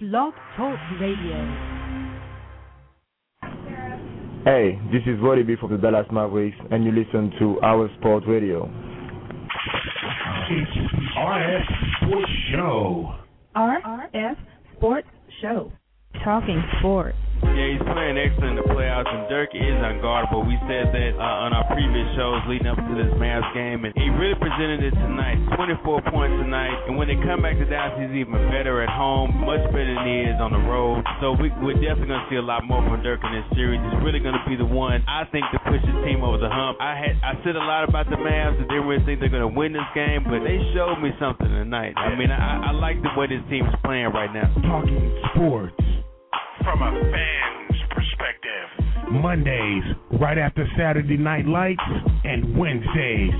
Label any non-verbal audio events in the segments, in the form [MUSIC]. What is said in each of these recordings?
Blog Talk Radio. Hey, this is Roddy B from the Dallas Mavericks, and you listen to our Sports Radio. It's RF Sports Show. RF Sports Show. Talking sports. Yeah, he's playing excellent in the playoffs, and Dirk is unguardable. We said that uh, on our previous shows leading up to this Mavs game, and he really presented it tonight. 24 points tonight, and when they come back to Dallas, he's even better at home, much better than he is on the road. So we, we're definitely going to see a lot more from Dirk in this series. He's really going to be the one, I think, to push his team over the hump. I had I said a lot about the Mavs, and didn't really think they're going to win this game, but they showed me something tonight. I mean, I, I like the way this team is playing right now. Talking sports from a fan's perspective. Mondays, right after Saturday Night Lights, and Wednesdays,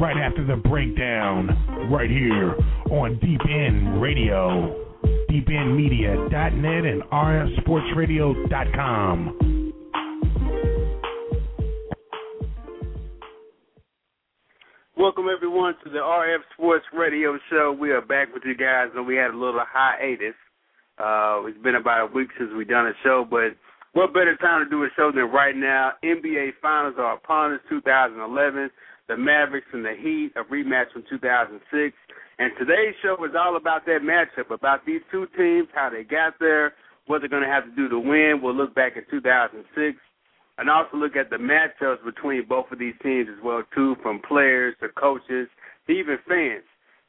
right after the breakdown, right here on Deep End Radio, deependmedia.net, and rfsportsradio.com. Welcome everyone to the RF Sports Radio Show. We are back with you guys, and we had a little hiatus. Uh, it's been about a week since we've done a show, but what better time to do a show than right now? NBA Finals are upon us, 2011. The Mavericks and the Heat, a rematch from 2006. And today's show is all about that matchup, about these two teams, how they got there, what they're going to have to do to win. We'll look back at 2006 and also look at the matchups between both of these teams as well, too, from players to coaches to even fans.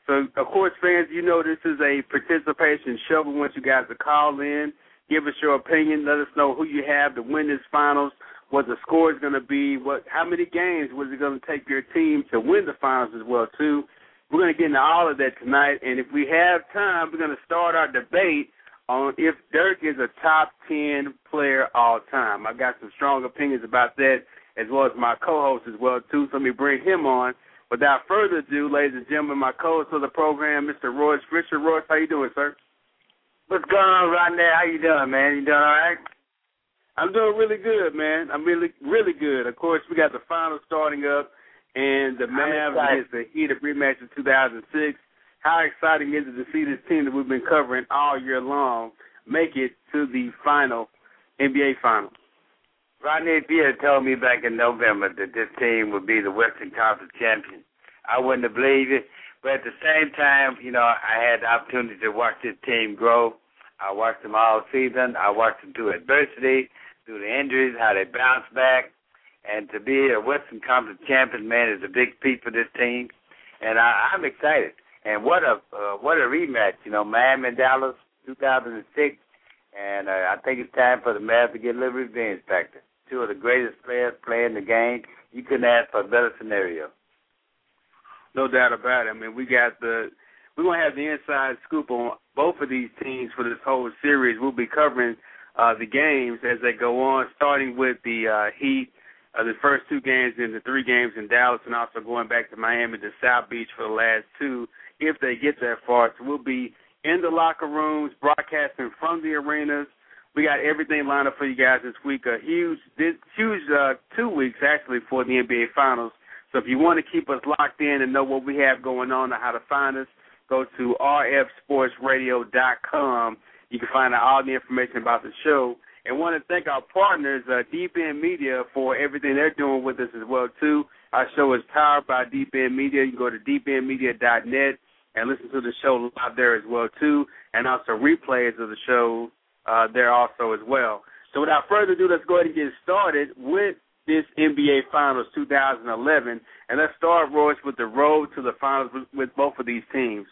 So, of course, fans, you know this is a participation show. We want you guys to call in, give us your opinion, let us know who you have to win this finals, what the score is going to be, what how many games was it going to take your team to win the finals as well too. We're going to get into all of that tonight, and if we have time, we're going to start our debate on if Dirk is a top ten player all time. I've got some strong opinions about that, as well as my co-host as well too. So let me bring him on Without further ado, ladies and gentlemen, my co-host of the program, Mr. Royce Richard Royce, how you doing, sir? What's going on right now? How you doing, man? You doing all right? I'm doing really good, man. I'm really, really good. Of course, we got the final starting up, and the Mavs against the Heat of rematch in 2006. How exciting is it to see this team that we've been covering all year long make it to the final NBA Finals? Rodney, had told me back in November that this team would be the Western Conference champion, I wouldn't have believed it. But at the same time, you know, I had the opportunity to watch this team grow. I watched them all season. I watched them through adversity, through the injuries, how they bounced back. And to be a Western Conference champion, man, is a big feat for this team. And I, I'm excited. And what a uh, what a rematch, you know, Miami and Dallas, 2006. And uh, I think it's time for the Mavs to get a little revenge factor two of the greatest players playing the game. You couldn't ask for a better scenario. No doubt about it. I mean, we got the we're gonna have the inside scoop on both of these teams for this whole series. We'll be covering uh, the games as they go on, starting with the uh, Heat, uh, the first two games and the three games in Dallas, and also going back to Miami to South Beach for the last two, if they get that far. So we'll be in the locker rooms, broadcasting from the arenas, we got everything lined up for you guys this week. A huge, this huge uh, two weeks actually for the NBA Finals. So if you want to keep us locked in and know what we have going on and how to find us, go to rfsportsradio.com. You can find out all the information about the show. And want to thank our partners, uh, Deep End Media, for everything they're doing with us as well too. Our show is powered by Deep End Media. You can go to deependmedia.net and listen to the show live there as well too, and also replays of the show uh, there also as well. So without further ado, let's go ahead and get started with this NBA Finals 2011, and let's start, Royce, with the road to the finals with, both of these teams.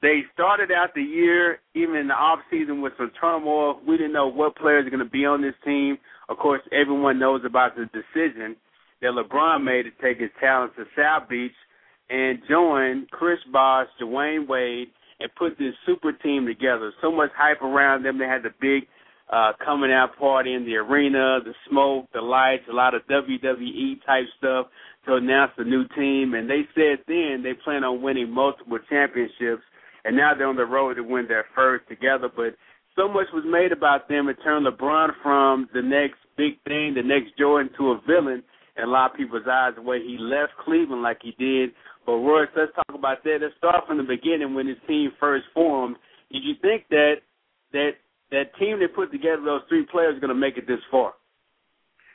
They started out the year, even in the off season, with some turmoil. We didn't know what players are going to be on this team. Of course, everyone knows about the decision that LeBron made to take his talents to South Beach and join Chris Bosh, Dwyane Wade, and put this super team together. So much hype around them. They had the big uh coming out party in the arena, the smoke, the lights, a lot of WWE type stuff to announce the new team. And they said then they plan on winning multiple championships, and now they're on the road to win their first together. But so much was made about them and turned LeBron from the next big thing, the next Jordan, to a villain in a lot of people's eyes the way he left Cleveland like he did. But Royce, let's talk about that. Let's start from the beginning when his team first formed. Did you think that that that team they put together, those three players, are going to make it this far?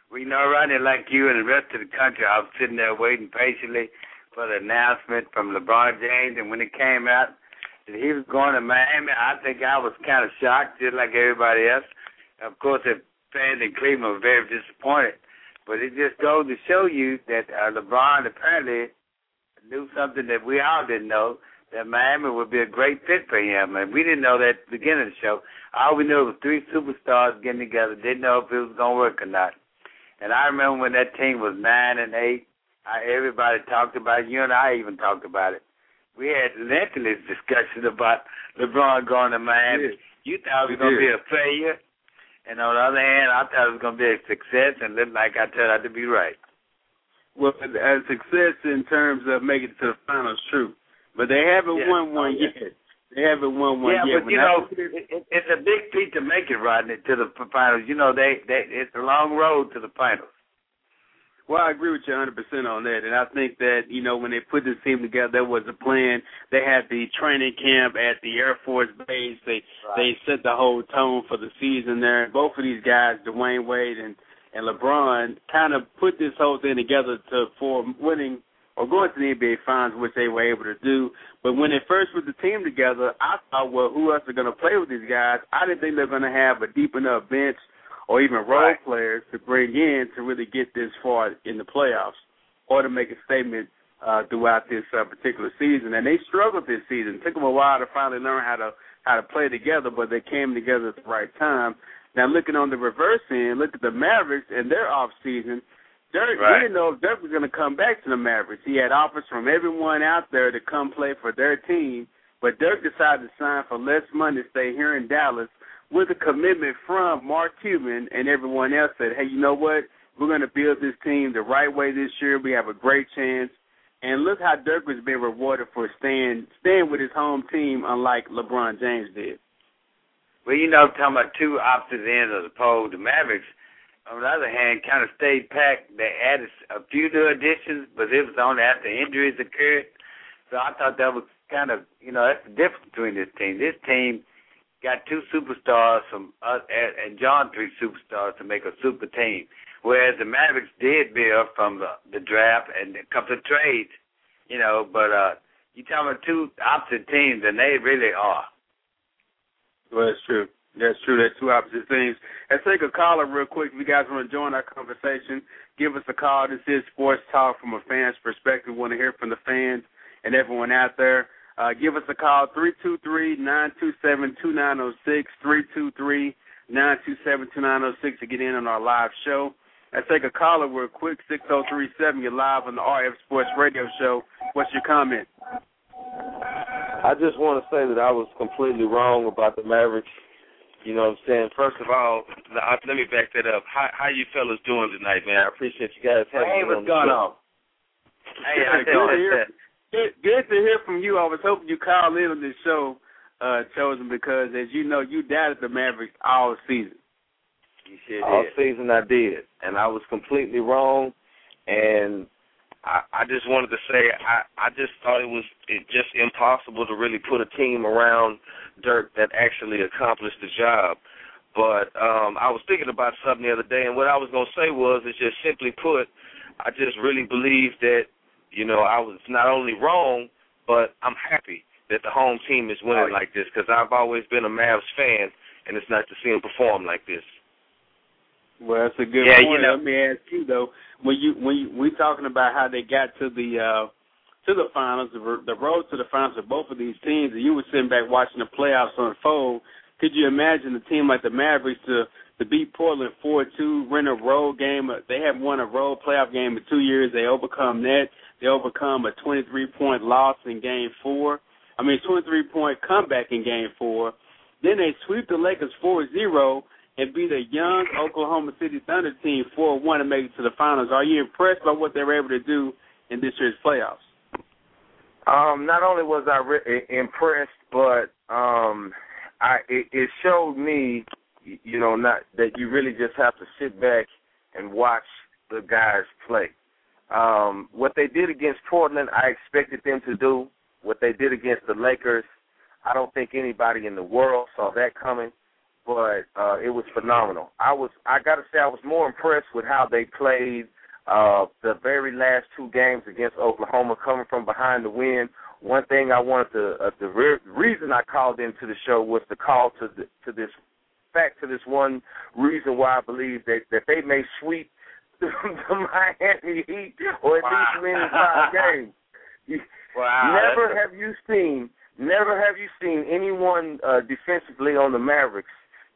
You know, Rodney, like you and the rest of the country, I was sitting there waiting patiently for the announcement from LeBron James, and when it came out that he was going to Miami, I think I was kind of shocked, just like everybody else. Of course, the fans in Cleveland were very disappointed, but it just goes to show you that uh, LeBron apparently knew something that we all didn't know that Miami would be a great fit for him, and we didn't know that at the beginning of the show. All we knew was three superstars getting together. Didn't know if it was going to work or not. And I remember when that team was nine and eight. I, everybody talked about it. You and I even talked about it. We had lengthy discussions about LeBron going to Miami. You thought it was going to be a failure, and on the other hand, I thought it was going to be a success, and looked like I turned out to be right. Well, a success in terms of making it to the finals, true, but they haven't Yeah. won one Oh, yeah. yet. They haven't won one yeah, yet. but When you I- know, it, it, it's a big feat to make it, Rodney, to the finals. You know, they, they it's a long road to the finals. Well, I agree with you 100% on that, and I think that you know when they put this team together, there was a plan. They had the training camp at the Air Force Base. They they set the whole tone for the season there. Both of these guys, Dwyane Wade and and LeBron, kind of put this whole thing together to for winning or going to the NBA Finals, which they were able to do. But when they first put the team together, I thought, well, who else are going to play with these guys? I didn't think they're going to have a deep enough bench or even role Right. players to bring in to really get this far in the playoffs or to make a statement uh, throughout this uh, particular season. And they struggled this season. It took them a while to finally learn how to how to play together, but they came together at the right time. Now looking on the reverse end, look at the Mavericks and their off season. Dirk, Right. we didn't know if Dirk was going to come back to the Mavericks. He had offers from everyone out there to come play for their team, but Dirk decided to sign for less money to stay here in Dallas with a commitment from Mark Cuban and everyone else said, hey, you know what? We're going to build this team the right way this year. We have a great chance. And look how Dirk was being rewarded for staying staying with his home team, unlike LeBron James did. Well, you know, talking about two opposite ends of the pole, the Mavericks, on the other hand, kind of stayed packed. They added a few new additions, but it was only after injuries occurred. So I thought that was kind of, you know, that's the difference between this team. This team got two superstars from us, and John three superstars to make a super team. Whereas the Mavericks did build from the, the draft and a couple of trades, you know. But uh, you talking about two opposite teams, and they really are. Well, that's true. That's true. That's two opposite things. Let's take a caller real quick. If you guys want to join our conversation, give us a call. This is Sports Talk from a fan's perspective. We want to hear from the fans and everyone out there. Uh, give us a call, 323-927-2906, 323-927-2906 to get in on our live show. Let's take a caller real quick, 6037. You're live on the RF Sports Radio Show. What's your comment? I just want to say that I was completely wrong about the Mavericks. You know what I'm saying? First of all, I- let me back that up. How how you fellas doing tonight, man? I appreciate you guys having Hey, me what's on going on? Hey, how you doing? Good, good to hear from you. I was hoping you called in on this show, uh, chosen because, as you know, you doubted the Mavericks all season. You sure All season I did, and I was completely wrong. And I, I just wanted to say I, I just thought it was it just impossible to really put a team around Dirk that actually accomplished the job. But um, I was thinking about something the other day, and what I was going to say was, is just simply put, I just really believe that you know I was not only wrong, but I'm happy that the home team is winning Oh, yeah. like this because I've always been a Mavs fan, and it's nice to see them perform like this. Well, that's a good Yeah, you know- Let me ask you though, when you when you, we talking about how they got to the uh, to the finals, the, the road to the finals of both of these teams, and you were sitting back watching the playoffs unfold. Could you imagine a team like the Mavericks to to beat Portland four two, win a road game? They haven't won a road playoff game in two years. They overcome that. They overcome a twenty three point loss in Game Four. I mean, 23 point comeback in Game Four. Then they sweep the Lakers 4-0 and beat a young Oklahoma City Thunder team 4-1 and make it to the finals. Are you impressed by what they were able to do in this year's playoffs? Um, not only was I re- impressed, but um, I it, it showed me, you know, not that you really just have to sit back and watch the guys play. Um, what they did against Portland, I expected them to do. What they did against the Lakers, I don't think anybody in the world saw that coming, but uh, it was phenomenal. I was, I got to say, I was more impressed with how they played uh, the very last two games against Oklahoma, coming from behind the win. One thing I wanted to, uh, the re- reason I called into the show was to call to the, to this fact to this one reason why I believe that that they may sweep the, [LAUGHS] the Miami Heat or at wow. least win in five games. Wow, [LAUGHS] never have you seen, never have you seen anyone uh, defensively on the Mavericks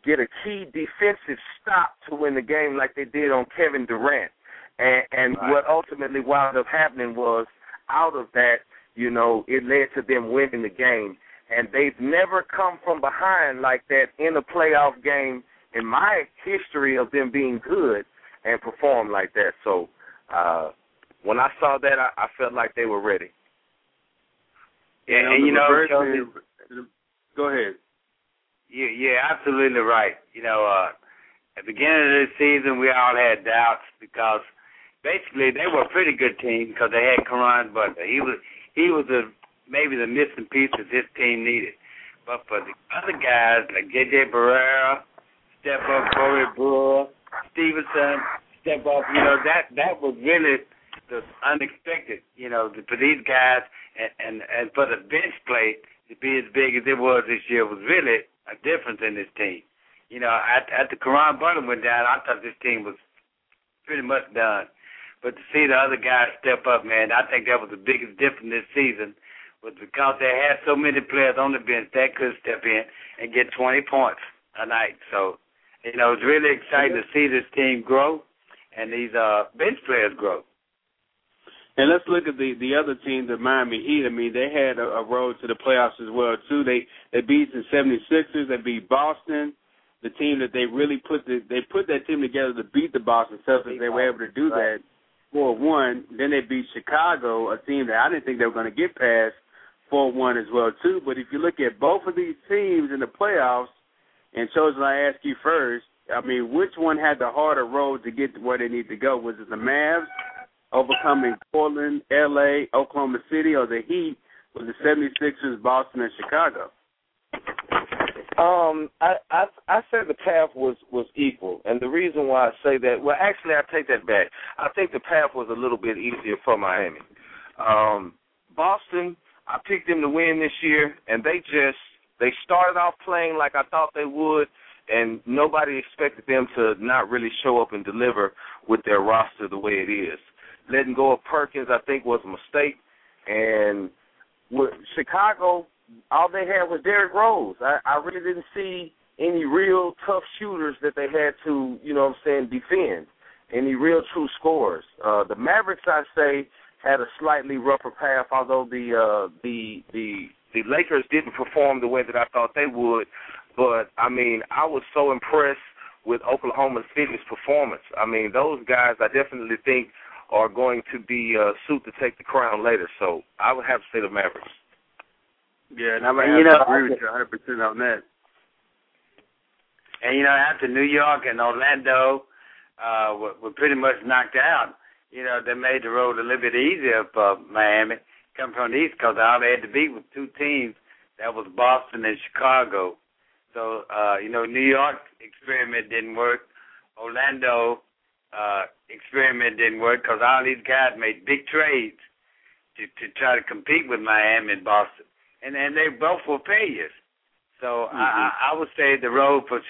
get a key defensive stop to win the game like they did on Kevin Durant. And, and right. what ultimately wound up happening was out of that, you know, it led to them winning the game. And they've never come from behind like that in a playoff game in my history of them being good and perform like that. So uh when I saw that, I, I felt like they were ready. Yeah, and, and you know, Chelsea, go ahead. Yeah, yeah, absolutely right. You know, uh at the beginning of the season, we all had doubts because basically they were a pretty good team because they had Caron Butler. He was he was the maybe the missing piece that this team needed. But for the other guys like JJ Barea, step up Corey Brewer, Stevenson, step up, you know, that that was really the unexpected, you know, for these guys and, and and for the bench play to be as big as it was this year was really a difference in this team. You know, the Caron Butler went down, I thought this team was pretty much done. But to see the other guys step up, man, I think that was the biggest difference this season was because they had so many players on the bench that could step in and get 20 points a night. So, you know, it's really exciting to see this team grow and these uh bench players grow. And let's look at the the other team, the Miami Heat. I mean, they had a, a road to the playoffs as well too. They they beat the 76ers, they beat Boston, the team that they really put the they put that team together to beat the Boston Celtics. They were able to do that four one. Then they beat Chicago, a team that I didn't think they were going to get past four one as well too. But if you look at both of these teams in the playoffs, and chosen I ask you first, I mean, which one had the harder road to get to where they need to go? Was it the Mavs overcoming Portland, LA, Oklahoma City, or the Heat with the 76ers, Boston, and Chicago? Um, I I I say the path was was equal, and the reason why I say that, well, actually, I take that back. I think the path was a little bit easier for Miami. Um, Boston, I picked them to win this year, and they just they started off playing like I thought they would, and nobody expected them to not really show up and deliver with their roster the way it is. Letting go of Perkins, I think, was a mistake, and with Chicago, all they had was Derrick Rose. I, I really didn't see any real tough shooters that they had to, you know what I'm saying, defend. Any real true scorers. Uh the Mavericks I say had a slightly rougher path, although the uh the the the Lakers didn't perform the way that I thought they would. But I mean, I was so impressed with Oklahoma City's performance. I mean, those guys I definitely think are going to be uh suit to take the crown later. So I would have to say the Mavericks. Yeah, and I mean, you know, I agree with you 100 percent on that. And you know, after New York and Orlando uh were, were pretty much knocked out, you know, they made the road a little bit easier for Miami coming from the East Coast. All they had to beat was two teams. That was Boston and Chicago. So, uh, you know, New York experiment didn't work. Orlando uh experiment didn't work because all these guys made big trades to to try to compete with Miami and Boston and and they both were failures. So mm-hmm. I, I would say the road for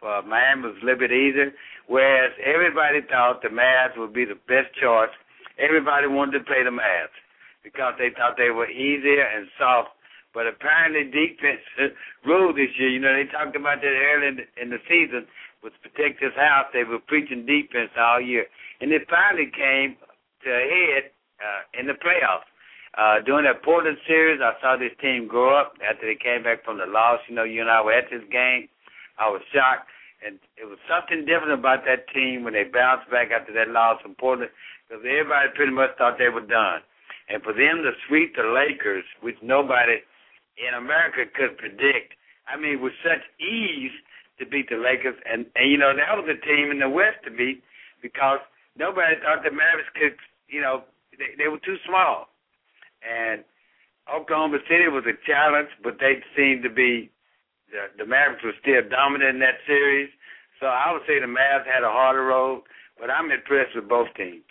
for Miami was a little bit easier, whereas everybody thought the Mavs would be the best choice. Everybody wanted to play the Mavs because they thought they were easier and soft. But apparently defense [LAUGHS] ruled this year. You know, they talked about that early in the, in the season with Protect This House. They were preaching defense all year. And it finally came to a head uh, in the playoffs. Uh, during that Portland series, I saw this team grow up after they came back from the loss. You know, you and I were at this game. I was shocked, and it was something different about that team when they bounced back after that loss from Portland, because everybody pretty much thought they were done. And for them to sweep the Lakers, which nobody in America could predict, I mean, with such ease to beat the Lakers, and and you know that was a team in the West to beat because nobody thought the Mavericks could, you know, they, they were too small. And Oklahoma City was a challenge, but they seemed to be the, the Mavericks were still dominant in that series. So I would say the Mavs had a harder road, but I'm impressed with both teams.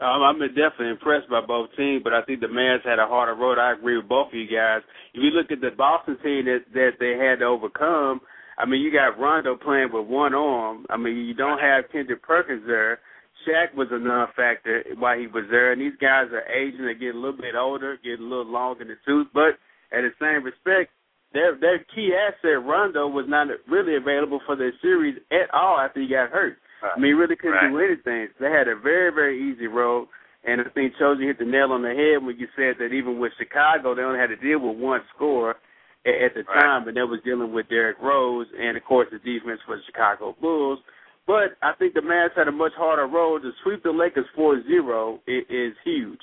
Um, I'm definitely impressed by both teams, but I think the Mavs had a harder road. I agree with both of you guys. If you look at the Boston team that that they had to overcome, I mean, you got Rondo playing with one arm. I mean, you don't have Kendrick Perkins there. Shaq was a non-factor while he was there, and these guys are aging. They get a little bit older, get a little longer in the tooth, but at the same respect, their their key asset Rondo was not really available for the series at all after he got hurt. Right. I mean, he really couldn't right. do anything. They had a very very easy road, and I think Chosen hit the nail on the head when you said that even with Chicago, they only had to deal with one score at, the right. time, and that was dealing with Derrick Rose and of course the defense for the Chicago Bulls. But I think the Mavs had a much harder road to sweep the Lakers 4-0 is, is huge.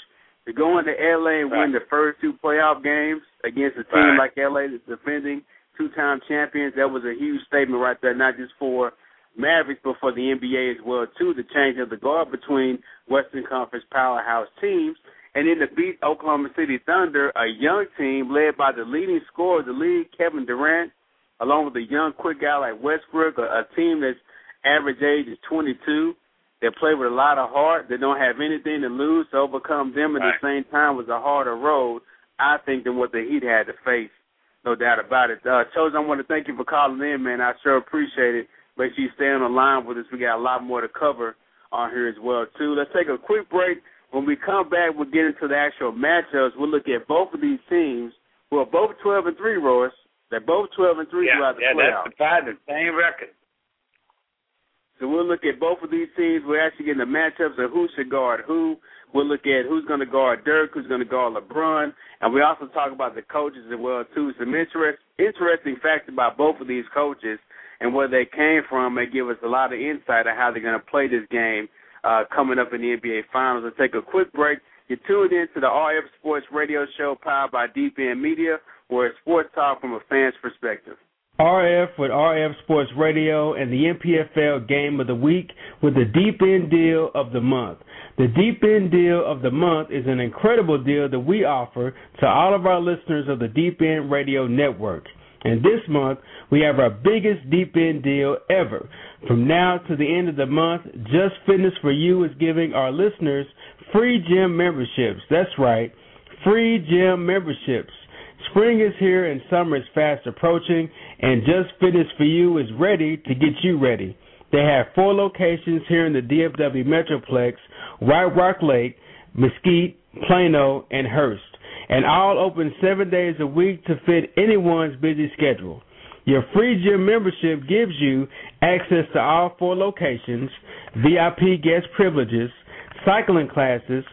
To go into LA and right. win the first two playoff games against a team right. like LA that's defending two-time champions, that was a huge statement right there, not just for Mavericks, but for the NBA as well too. The change of the guard between Western Conference powerhouse teams, and then to beat Oklahoma City Thunder, a young team led by the leading scorer of the league, Kevin Durant, along with a young quick guy like Westbrook, a, a team that's average age is 22. They play with a lot of heart. They don't have anything to lose. To overcome them at right. the same time was a harder road, I think, than what the Heat had to face. No doubt about it. Uh, Chosen, I want to thank you for calling in, man. I sure appreciate it. Make sure you stay on the line with us. We got a lot more to cover on here as well, too. Let's take a quick break. When we come back, we'll get into the actual matchups. We'll look at both of these teams who are both 12 and 3, Royce. They're both 12 and 3 yeah, throughout the yeah, playoffs. Yeah, that's the same record. So we'll look at both of these teams. We're actually getting the matchups of who should guard who. We'll look at who's going to guard Dirk, who's going to guard LeBron, and we also talk about the coaches as well too. Some interest, interesting facts about both of these coaches and where they came from may give us a lot of insight on how they're going to play this game uh, coming up in the NBA Finals. We'll take a quick break. You're tuned in to the RF Sports Radio Show powered by Deep End Media, where it's sports talk from a fan's perspective. RF with RF Sports Radio and the NPFL Game of the Week with the Deep End Deal of the Month. The Deep End Deal of the Month is an incredible deal that we offer to all of our listeners of the Deep End Radio Network. And this month, we have our biggest Deep End deal ever. From now to the end of the month, Just Fitness for You is giving our listeners free gym memberships. That's right, free gym memberships. Spring is here and summer is fast approaching, and Just Fitness for You is ready to get you ready. They have four locations here in the DFW Metroplex, White Rock Lake, Mesquite, Plano, and Hurst, and all open seven days a week to fit anyone's busy schedule. Your free gym membership gives you access to all four locations, VIP guest privileges, cycling classes,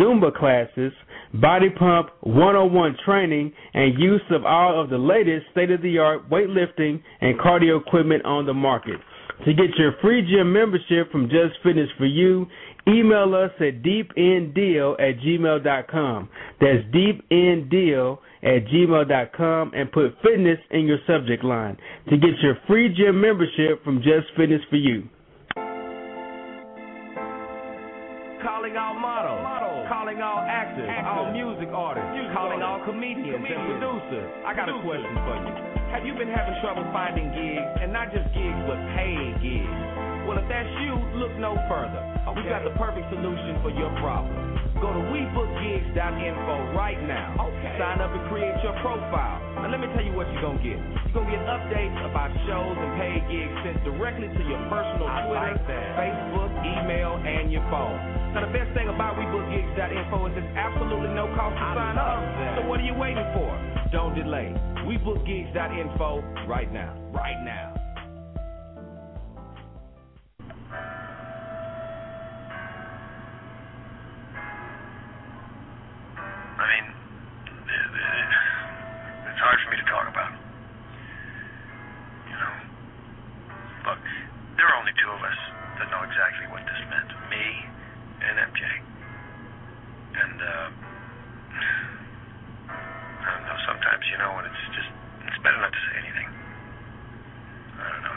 Zumba classes, body pump 101 training, and use of all of the latest state of the art weightlifting and cardio equipment on the market. To get your free gym membership from Just Fitness for You, email us at deependdeal at gmail.com. That's deependdeal at gmail.com and put fitness in your subject line to get your free gym membership from Just Fitness for You. Calling all models, models. calling all actors, actors. all music artists, music calling artists. all comedians, comedians, and producers. I got a question for you. Have you been having trouble finding gigs, and not just gigs, but paid gigs? Well, if that's you, look no further. Okay. We've got the perfect solution for your problem. Go to WeBookGigs.info right now. Okay. Sign up and create your profile. Now let me tell you what you're gonna get. You're gonna get updates about shows and paid gigs sent directly to your personal I Twitter, like Facebook, email, and your phone. Now the best thing about WeBookGigs.info is there's absolutely no cost to I sign up. That. So what are you waiting for? Don't delay. WeBookGigs.info right now. Right now. I mean, it's hard for me to talk about. You know, look, there are only two of us that know exactly what this meant me and MJ. And, uh, Sometimes you know it's just it's better not to say anything. I don't know.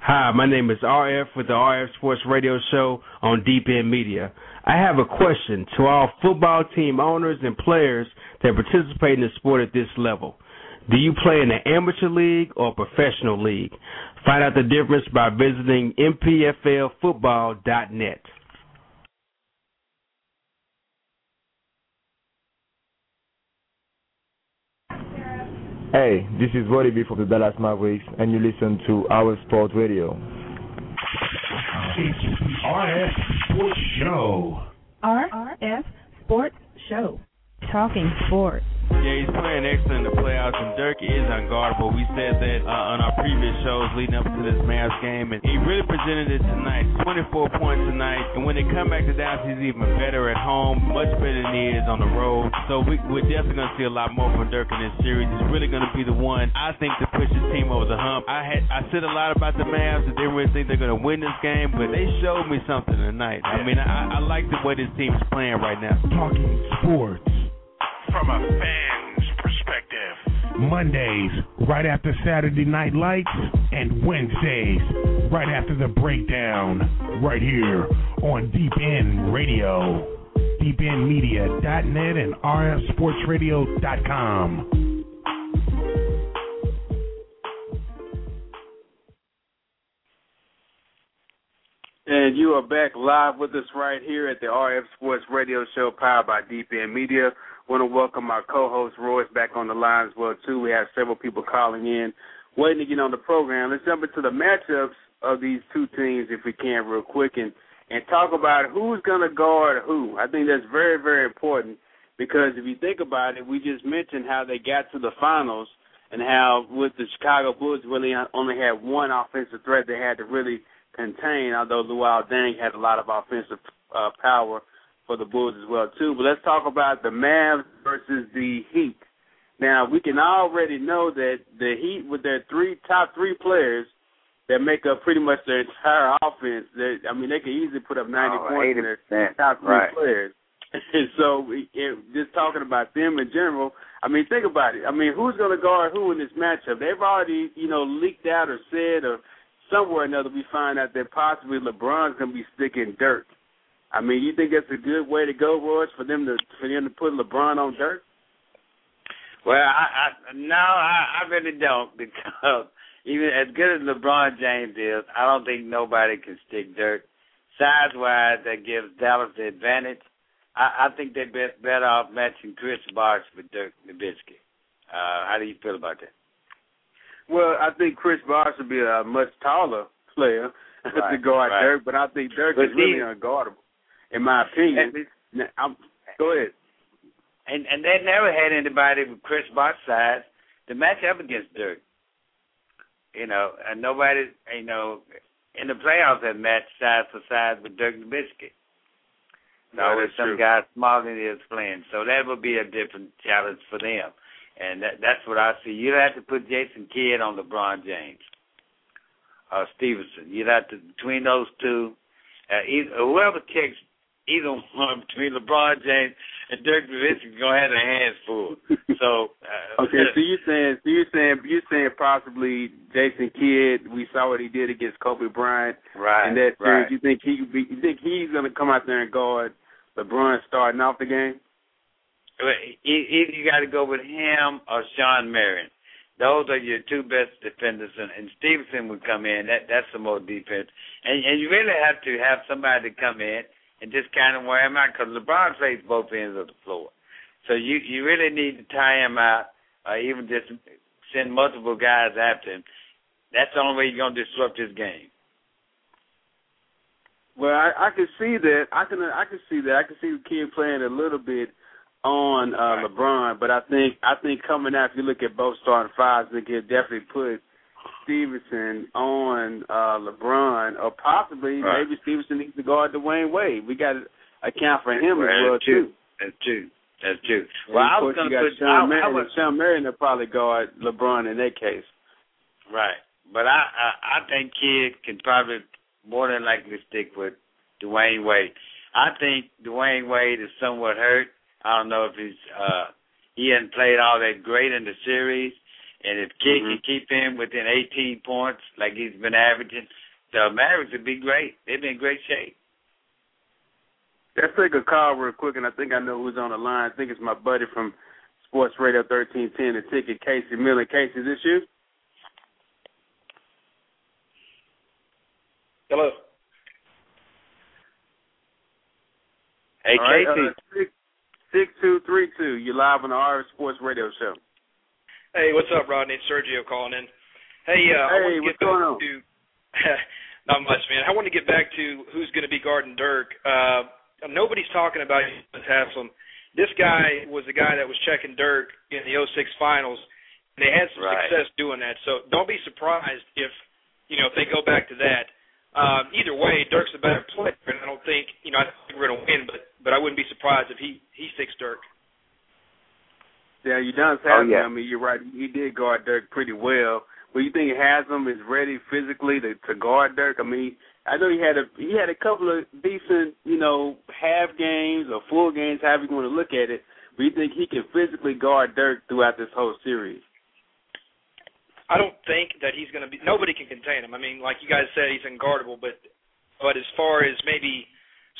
Hi, my name is RF with the RF Sports Radio Show on Deep End Media. I have a question to all football team owners and players that participate in the sport at this level. Do you play in an amateur league or professional league? Find out the difference by visiting mpflfootball.net. Hey, this is Roddy B from the Dallas Mavericks, and you listen to our Sport Radio. It's RF Sports Show. RF Sports Show. Talking sports. Yeah, he's playing excellent in the playoffs, and Dirk is unguardable. We said that uh, on our previous shows leading up to this Mavs game, and he really presented it tonight. 24 points tonight, and when they come back to Dallas, he's even better at home, much better than he is on the road. So we, we're definitely going to see a lot more from Dirk in this series. He's really going to be the one, I think, to push his team over the hump. I had I said a lot about the Mavs, and didn't really think they're going to win this game, but they showed me something tonight. I mean, I, I like the way this team is playing right now. Talking sports. From a fan's perspective. Mondays, right after Saturday Night Lights, and Wednesdays, right after the breakdown, right here on Deep End Radio. DeepEndMedia.net and RFSportsRadio.com. And you are back live with us right here at the RF Sports Radio Show powered by Deep End Media. Want to welcome our co-host Royce back on the line as well too. We have several people calling in, waiting to get on the program. Let's jump into the matchups of these two teams if we can real quick and and talk about who's going to guard who. I think that's very very important because if you think about it, we just mentioned how they got to the finals and how with the Chicago Bulls really only had one offensive threat they had to really contain. Although Luol Deng had a lot of offensive uh, power for the Bulls as well too. But let's talk about the Mavs versus the Heat. Now we can already know that the Heat, with their three top three players that make up pretty much their entire offense, they, I mean they can easily put up oh, ninety Oh, points in their top three Right. players. [LAUGHS] And so, it, just talking about them in general, I mean, think about it. I mean, who's going to guard who in this matchup? They've already, you know, leaked out or said, or somewhere or another, we find out that possibly LeBron's going to be sticking Dirk. I mean, you think that's a good way to go, Royce, for them to for them to put LeBron on Dirk? Well, I, I no, I, I really don't [LAUGHS] because even as good as LeBron James is, I don't think nobody can stick Dirk. Size wise, that gives Dallas the advantage. I, I think they're be- better off matching Chris Bosh with Dirk Nowitzki. Uh, how do you feel about that? Well, I think Chris Bosh would be a much taller player [LAUGHS] to guard right. Dirk, but I think Dirk But is really he- unguardable, in my opinion. And- I'm, go ahead. And and they never had anybody with Chris Bosh size to match up against Dirk. You know, and nobody, you know, in the playoffs have matched size for size with Dirk Nowitzki. No, always some true. guy smaller than he is playing. So that would be a different challenge for them. And that, that's what I see. You'd have to put Jason Kidd on LeBron James or Stevenson. You'd have to between those two, uh, either, whoever kicks either one between LeBron James and Dirk Nowitzki gonna have their hands full. So uh, Okay, [LAUGHS] so you're saying, so you're saying, you're saying possibly Jason Kidd. We saw what he did against Kobe Bryant right, in that series. right. You think he be? You think he's going to come out there and guard LeBron starting off the game? Either you got to go with him or Shawn Marion. Those are your two best defenders, and, and Stevenson would come in. That that's some more defense, and and you really have to have somebody to come in and just kind of wear him out because LeBron plays both ends of the floor. So you you really need to tie him out, or even just send multiple guys after him. That's the only way you're gonna disrupt his game. Well, I, I can see that. I can I can see that. I can see the kid playing a little bit on uh LeBron, but I think I think coming out, if you look at both starting fives, they could definitely put Stevenson on uh LeBron, or possibly Right. maybe Stevenson needs to guard Dwyane Wade. We got to account for him as Well, well that's true. too. That's true. That's true. Well, of I was you got put Shawn Marion. was Shawn Marion will probably guard LeBron in that case. Right. but I, I I think Kidd can probably more than likely stick with Dwyane Wade. I think Dwyane Wade is somewhat hurt. I don't know if he's uh he hasn't played all that great in the series, and if Kidd Mhm. can keep him within 18 points like he's been averaging, the Mavericks would be great. They'd be in great shape. Let's take a call real quick, and I think I know who's on the line. I think it's my buddy from Sports Radio 1310, the ticket, Casey Miller. Casey, is this you? Hello. Hey, All right, Casey. uh, six six two three two. You're live on the RF Sports Radio Show. Hey, what's up, Rodney? It's Sergio calling in. Hey, uh, I Hey, want to what's get going back on? to [LAUGHS] not much, man. I want to get back to who's going to be guarding Dirk. Uh, nobody's talking about Haslem. This guy was the guy that was checking Dirk in the 06 finals, and they had some Right. success doing that. So don't be surprised if you know if they go back to that. Um, either way, Dirk's a better player, and I don't think you know I think we're going to win, but but I wouldn't be surprised if he he sticks Dirk. Yeah, you done Oh, Haslem. yeah. I mean, you're right. He did guard Dirk pretty well. But you think Haslem is ready physically to, to guard Dirk? I mean, I know he had a he had a couple of decent, you know, half games or full games, however you want to look at it. But you think he can physically guard Dirk throughout this whole series? I don't think that he's going to be. Nobody can contain him. I mean, like you guys said, he's unguardable. But but as far as maybe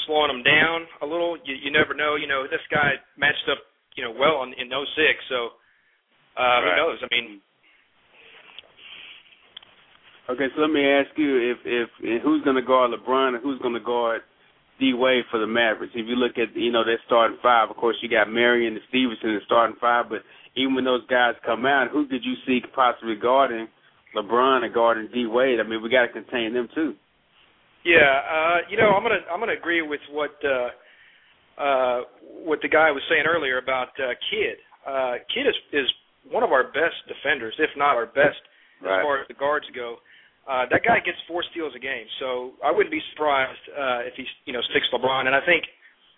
slowing him down a little, you you never know. You know, this guy matched up, you know, well in in 06, so uh Right. who knows? I mean, Okay, so let me ask you if if, if who's going to guard LeBron and who's going to guard D Wade for the Mavericks. If you look at you know their starting five, of course you got Marion and Stevenson in the starting five, but even when those guys come out, who could you see possibly guarding LeBron and guarding D Wade? I mean, we got to contain them too. yeah, uh, you know, I'm gonna I'm gonna agree with what uh uh what the guy was saying earlier about uh Kidd. Uh Kidd is is one of our best defenders, if not our best as far as the guards go. Uh, that guy gets four steals a game, so I wouldn't be surprised uh, if he, you know, sticks LeBron. And I think,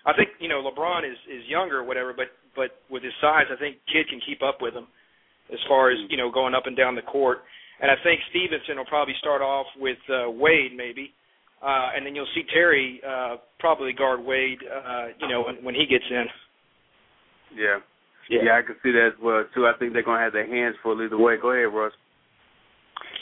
I think, you know, LeBron is is younger or whatever, but but with his size, I think Kidd can keep up with him as far as you know going up and down the court. And I think Stevenson will probably start off with uh, Wade maybe, uh, and then you'll see Terry uh, probably guard Wade, uh, you know, when, when he gets in. Yeah. yeah, I can see that as well too. I think they're going to have their hands full either way. Go ahead, Russ.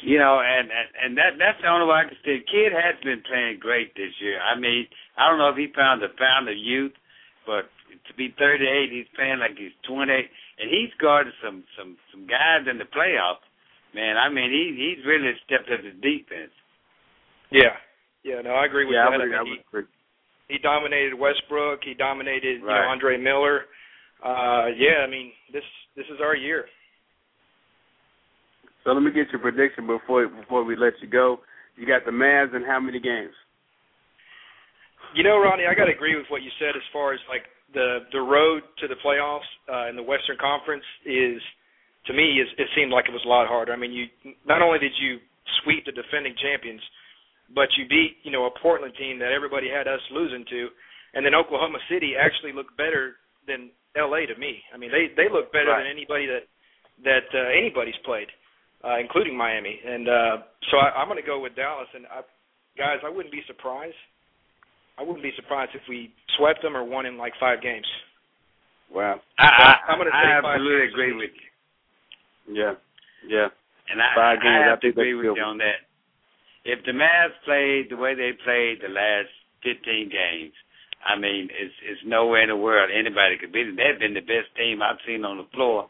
You know, and and, and that that's the only way I can say. Kidd has been playing great this year. I mean, I don't know if he found the found of youth, but to be 38, he's playing like he's 20, and he's guarded some some some guys in the playoffs. Man, I mean, he he's really stepped up his defense. Yeah, yeah, no, I agree with yeah, I that. would, I I mean, would agree. he, he dominated Westbrook. He dominated you know Andre Miller. Uh, yeah, I mean this this is our year. So let me get your prediction before before we let you go. You got the Mavs in how many games? You know, Ronnie, I got to agree with what you said as far as like the the road to the playoffs uh, in the Western Conference is to me is it seemed like it was a lot harder. I mean, you not only did you sweep the defending champions, but you beat you know a Portland team that everybody had us losing to, and then Oklahoma City actually looked better than L.A. to me. I mean, they they look better Right. than anybody that that uh, anybody's played, uh, including Miami. And uh, so I, I'm going to go with Dallas. And I, guys, I wouldn't be surprised. I wouldn't be surprised if we swept them or won in like five games. Wow. I I, I'm gonna I say I absolutely agree with you, Yeah. Yeah. and I, Five games, I I have to think that's agree with good. you on that. If the Mavs played the way they played the last 15 games, I mean, it's it's nowhere in the world anybody could beat them. They've been the best team I've seen on the floor,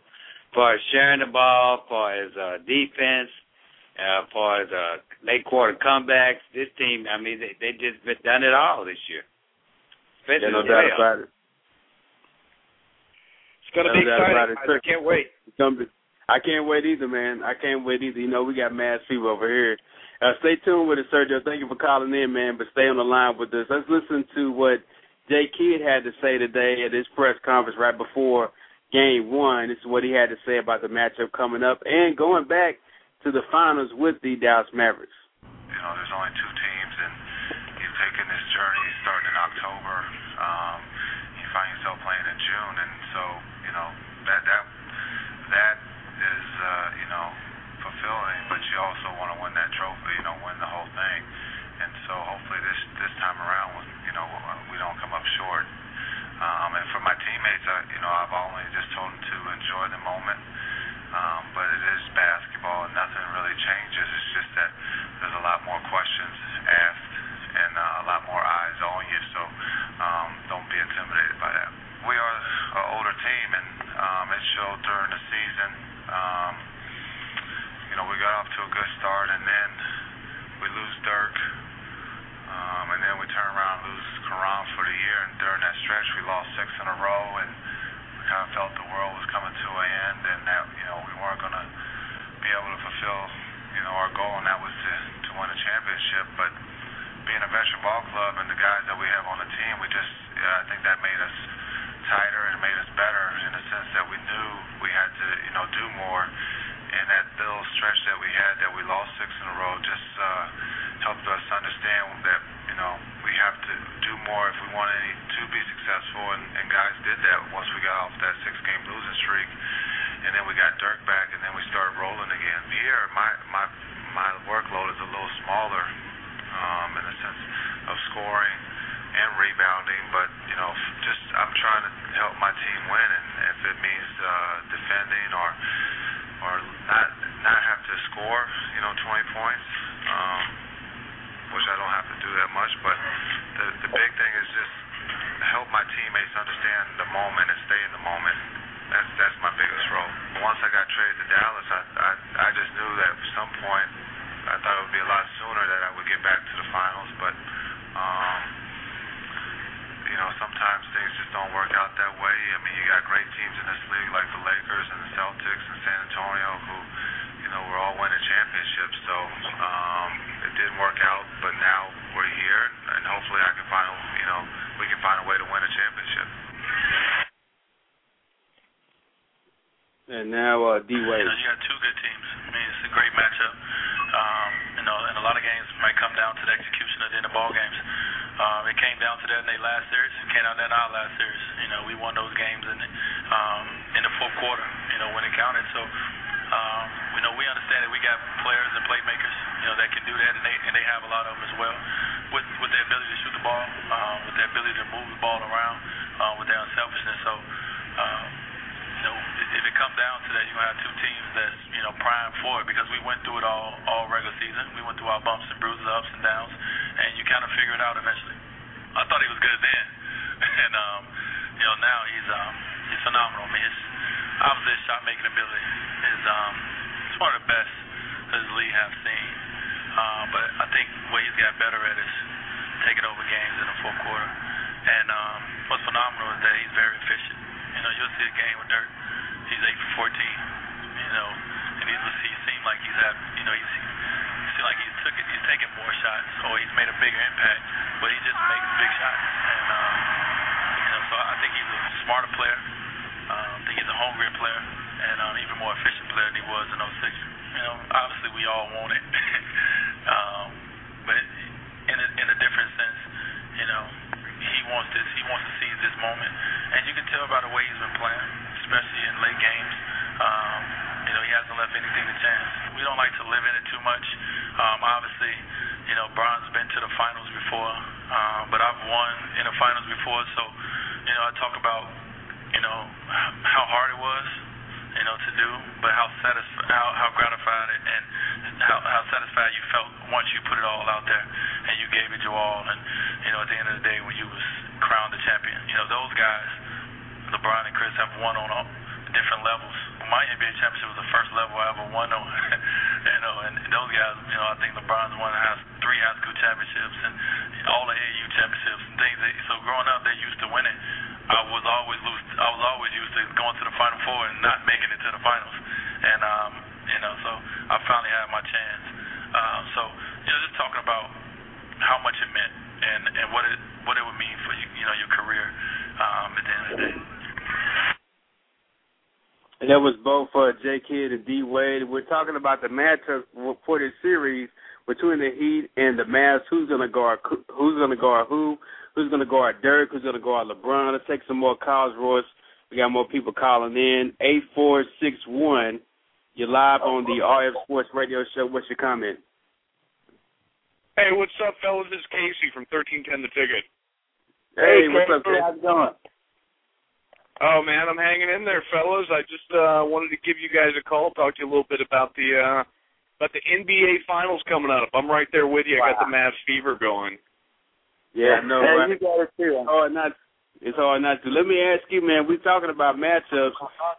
far as sharing the ball, far as uh, defense, uh, far as uh, late quarter comebacks. This team, I mean, they they just been done it all this year. Especially Yeah, no the doubt about it. It's going to No be doubt about exciting. it. I can't wait. It's gonna be- I can't wait either, man. I can't wait either. You know, we got mad people over here. Uh, stay tuned with us, Sergio. Thank you for calling in, man. But stay on the line with us. Let's listen to what Jay Kidd had to say today at his press conference right before Game One. This is what he had to say about the matchup coming up and going back to the finals with the Dallas Mavericks. You know, there's only two teams, and you've taken this journey starting in October. Um, you find yourself playing in June, and so you know that that that is uh, you know fulfilling. But you also want to win that trophy, you know, win the whole thing. And so hopefully this this time around, you know, we don't come up short. Um, and for my teammates, I, you know, I've only just told them to enjoy the moment. Um, but it is basketball, and nothing really changes. It's just that there's a lot more questions asked and uh, a lot more eyes on you. So um, don't be intimidated by that. We are an older team, and um, it showed during the season. Um, you know, we got off to a good start, and then we lose Dirk, um, and then we turn around and lose Caron for the year. And during that stretch, we lost six in a row, and we kind of felt the world was coming to an end, and that you know we weren't to be able to fulfill you know our goal, and that was to to win a championship. But being a veteran ball club and the guys that we have on the team, we just yeah, I think that made us tighter and made us better in the sense that we knew we had to you know do more. And that little stretch that we had that we lost six in a row just uh, helped us understand that you know we have to do more if we want any to be successful. And, and guys did that once we got off that six-game losing streak, and then we got Dirk back, and then we started rolling again. Here, my my my workload is a little smaller um, in the sense of scoring and rebounding, but you know, just I'm trying to help my team win, and if it means uh, defending or or not not have to score, you know, 20 points, um, which I don't have to do that much, but the the big thing is just help my teammates understand the moment and stay in the moment. That's that's my biggest role. Once I got traded to Dallas, I I, I just knew that at some point I thought it would be a lot sooner that I would get back to the finals, but um, you know sometimes things just don't work out that way. I mean, you got great teams in this league like the Lakers and the Celtics and San Antonio who you know we're all winning championships. So um, it didn't work out, but now we're here, and hopefully I can find you know we can find a way to win a championship. And now uh, D Wade. You know, you got two good teams. I mean, it's a great matchup. Um, you know, and a lot of games might come down to the execution of the end of ball games. Um, it came down to that in their last series. It came down to that in our last series. You know, we won those games in the, um, in the fourth quarter. You know, when it counted. So, um, you know, we understand that we got players and playmakers. You know, that can do that, and they and they have a lot of them as well, with with their ability to shoot the ball, um, with their ability to move the ball around, uh, with their unselfishness. So. Um, you know, if it comes down to that, you're gonna have two teams that's you know primed for it because we went through it all all regular season. We went through our bumps and bruises, ups and downs, and you kind of figure it out eventually. I thought he was good then, [LAUGHS] and um, you know now he's um, he's phenomenal. I mean, his obviously his shot making ability is um, it's one of the best the league have seen. Uh, but I think what he's got better at is taking over games in the fourth quarter. And um, what's phenomenal is that he's very efficient. You know, you'll see a game with Dirk. He's eight for 14. You know, and he's he seemed like he's had. You know, he's seemed like he's took it, he's taking more shots or he's made a bigger impact, but he just makes big shots. And um, you know, so I think he's a smarter player. Um, I think he's a hungrier player and um, even more efficient player than he was in 06. You know, obviously we all want it, [LAUGHS] um, but in a, in a different sense, you know, he wants this. He wants to seize this moment, and you can tell by the way he's been playing, especially in late games. Um, he hasn't left anything to chance. We don't like to live in it too much. Um, obviously, you know, Bron's been to the finals before, um, but I've won in the finals before, so you know, I talk about you know how hard it was, you know, to do, but how satisfied, how, how gratified it, and how, how satisfied you felt once you put it all out there and you gave it your all, and you know, at the end of the day when you was crowned the champion, you know, those guys, LeBron and Chris, have won on all different levels. My NBA championship was the first level I ever won on, [LAUGHS] you know, and those guys, you know, I think LeBron's won has three high school championships and all the AAU championships and things. That, so growing up, they used to winning. I was always lose. I was always used to going to the Final Four and not making it to the finals. And um, you know, so I finally had my chance. Um, so you know, just talking about how much it meant and and what it what it would mean for you, you know, your career um, at the end of the day. And that was both uh, J Kidd and D Wade. We're talking about the matchup for this series between the Heat and the Mavs. Who's going to guard? Who's going to guard who? Who's going to guard Dirk? Who's going to guard LeBron? Let's take some more calls, Royce. We got more people calling in. Eight four six one. You're live on the RF Sports Radio Show. What's your comment? Hey, what's up, fellas? This is Casey from 1310 The Ticket. Hey, what's up, Casey? How's it going? Oh man, I'm hanging in there, fellas. I just uh wanted to give you guys a call, talk to you a little bit about the uh about the NBA finals coming up. I'm right there with you. I got the Mavs fever going. Yeah, no, Hey, right. you got it too. It's hard not. It's hard not to. Let me ask you, man. We're talking about matchups.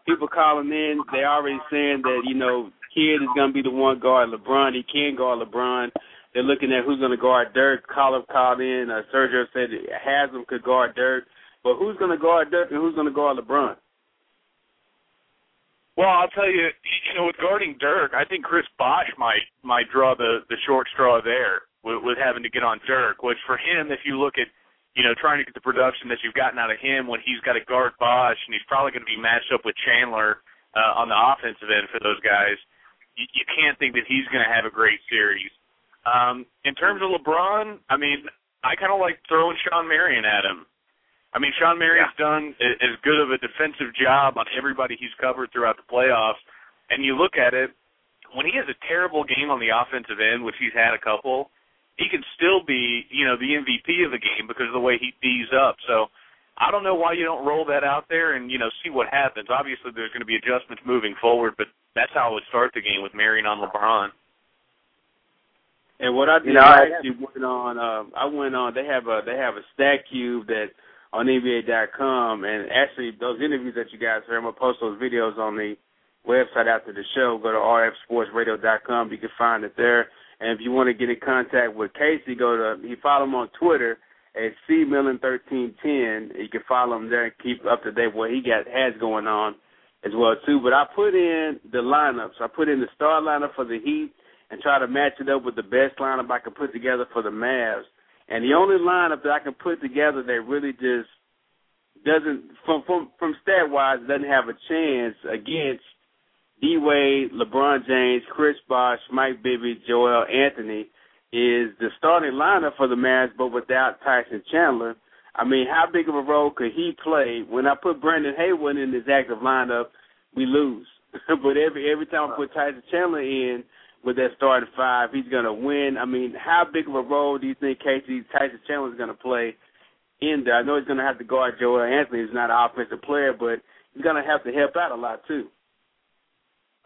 People calling in. They already saying that you know, Kidd is gonna be the one guard LeBron. He can guard LeBron. They're looking at who's gonna guard Dirk. Caller called in. Uh, Sergio said Haslem could guard Dirk, but who's gonna guard Dirk and who's gonna guard LeBron? Well, I'll tell you, you know, with guarding Dirk, I think Chris Bosh might might draw the the short straw there with, with having to get on Dirk. Which for him, if you look at, you know, trying to get the production that you've gotten out of him when he's got to guard Bosh and he's probably going to be matched up with Chandler uh, on the offensive end for those guys, you, you can't think that he's going to have a great series. Um, in terms of LeBron, I mean, I kind of like throwing Shawn Marion at him. I mean, Shawn Marion's done as good of a defensive job on everybody he's covered throughout the playoffs. And you look at it, when he has a terrible game on the offensive end, which he's had a couple, he can still be, you know, the MVP of the game because of the way he D's up. So I don't know why you don't roll that out there and, you know, see what happens. Obviously there's going to be adjustments moving forward, but that's how I would start the game with Marion on LeBron. And what I did, You know, I I- actually went on. Um, I went on. They have a they have a stat cube that on NBA.com, and actually those interviews that you guys heard, I'm gonna post those videos on the website after the show. Go to rfsportsradio.com. You can find it there. And if you want to get in contact with Casey, go to he follow him on Twitter at cmillan1310. You can follow him there and keep up to date what he got has going on as well too. But I put in the lineups. I put in the star lineup for the Heat and try to match it up with the best lineup I could put together for the Mavs. And the only lineup that I can put together that really just doesn't from from from stat wise doesn't have a chance against D Wade, LeBron James, Chris Bosh, Mike Bibby, Joel Anthony is the starting lineup for the Mavs, but without Tyson Chandler. I mean, how big of a role could he play? When I put Brendan Haywood in his active lineup, we lose. [LAUGHS] but every every time I put Tyson Chandler in with that starting five, he's gonna win. I mean, how big of a role do you think Casey Tyson Chandler is gonna play in there? I know he's gonna have to guard Joel Anthony, who's not an offensive player, but he's gonna have to help out a lot too.